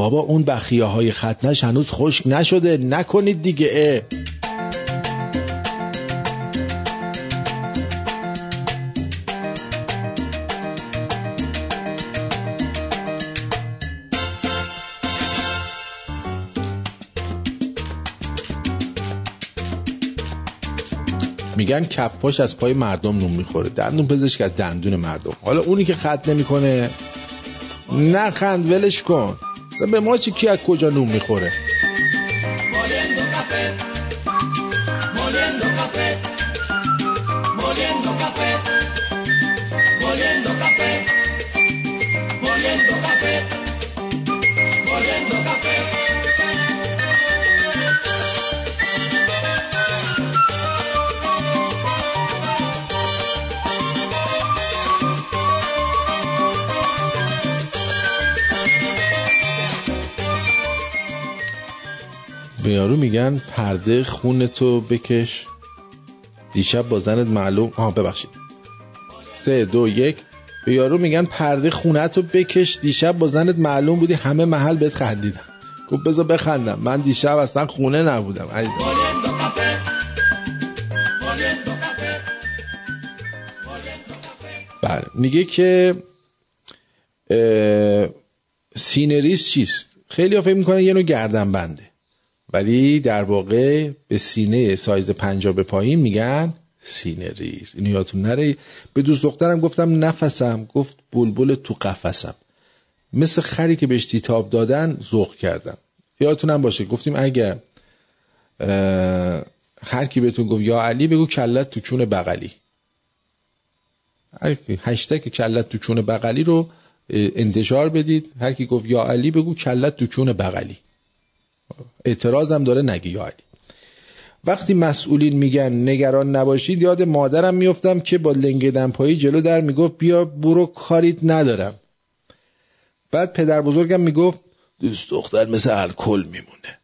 بابا اون بخیه های ختنش هنوز خشک نشده. نکنید دیگه اه. میگن کفاش از پای مردم نون می‌خوره. دندون پزشک از دندون مردم. حالا اونی که خط نمی‌کنه نخند ولش کن. به ما چی کی از کجا نون می‌خوره؟ به یارو میگن پرده خونتو بکش. دیشب با زنت معلوم آها ببخشید. سه دو یک. به یارو میگن پرده خونتو بکش. دیشب با زنت معلوم بودی همه محل بهت خندیدن. گفت بذار بخندم. من دیشب اصلا خونه نبودم عزیزم. بله. میگه که سینه ریز چیست؟ خیلی ها فکر می‌کنن یه نوع گردن بنده ولی در واقع به سینه سایز پنجا به پایین میگن سینه ریز. اینو یادتون نره. به دوست دخترم گفتم نفسم. گفت بلبل تو قفسم. مثل خری که بهش تیتاب دادن ذوق کردم. یادتونم باشه. گفتیم اگر هر کی بهتون گفت یا علی بگو کلت تو کون بغلی. هشتگ کلت تو چون بغلی رو انتشار بدید. هر کی گفت یا علی بگو کلت تو چون بغلی. اعتراضم داره نگی یا علی. وقتی مسئولین میگن نگران نباشید یاد مادرم میفتم که با لنگ دمپایی جلو در می‌گفت بیا برو کاریت ندارم. بعد پدر بزرگم می‌گفت دوست دختر مثل الکل میمونه.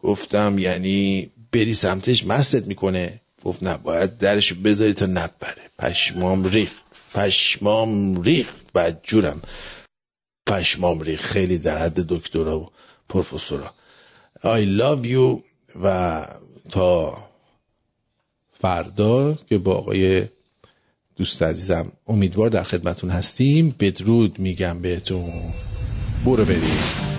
گفتم یعنی بری سمتش مستت می‌کنه. گفت نه باید درشو بذاری تا نپره. پشمام ریخت. پشمام ریخت. بدجورم پشمام ریخت. خیلی در حد دکترا و پروفسورا. I love you و تا فردا که با آقای دوست عزیزم امیدوار در خدمتون هستیم. بدرود میگم بهتون. برو بریم.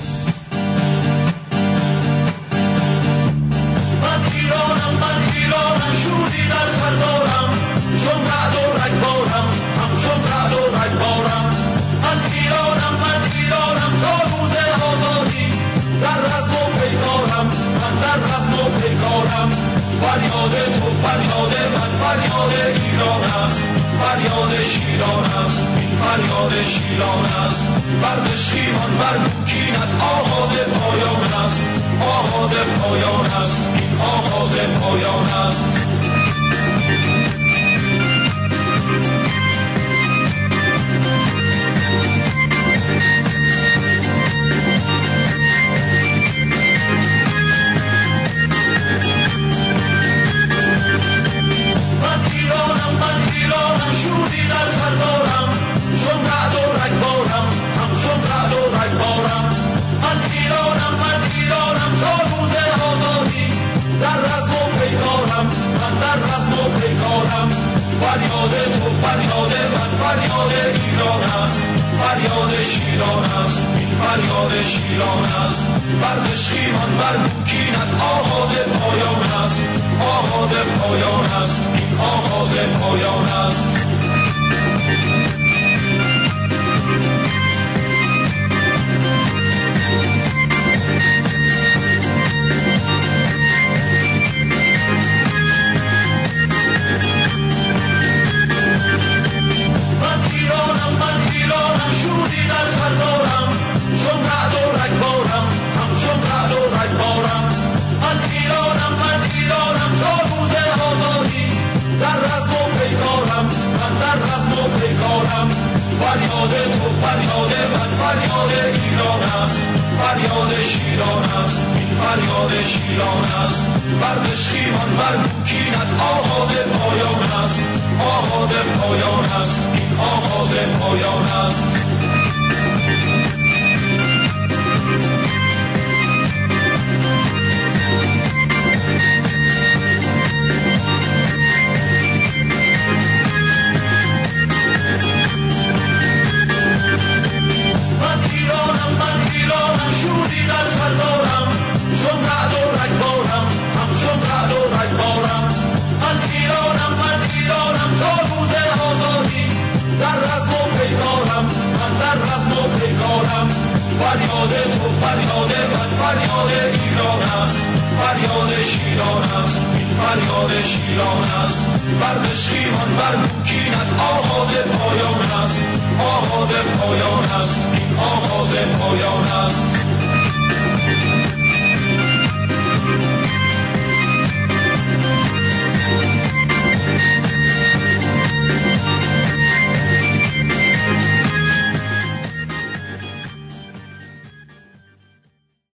فریاد شیران است. بر مشکیمان بر بوکینت آغاز پایان است. آغاز پایان است. فریاد تو فریاد من فریاد ایران است. فریاد شیران است. این فریاد شیران است. بر مشکیمان بر بوکینت آغاز پایان است. آغاز پایان است. این آغاز پایان است. فریاد تو فریاد من فریاد ایران است. فریاد شیران است. این فریاد شیران است. بر بشخیمان بر مکینت آغاز پایان است. آغاز پایان است. این آغاز پایان است.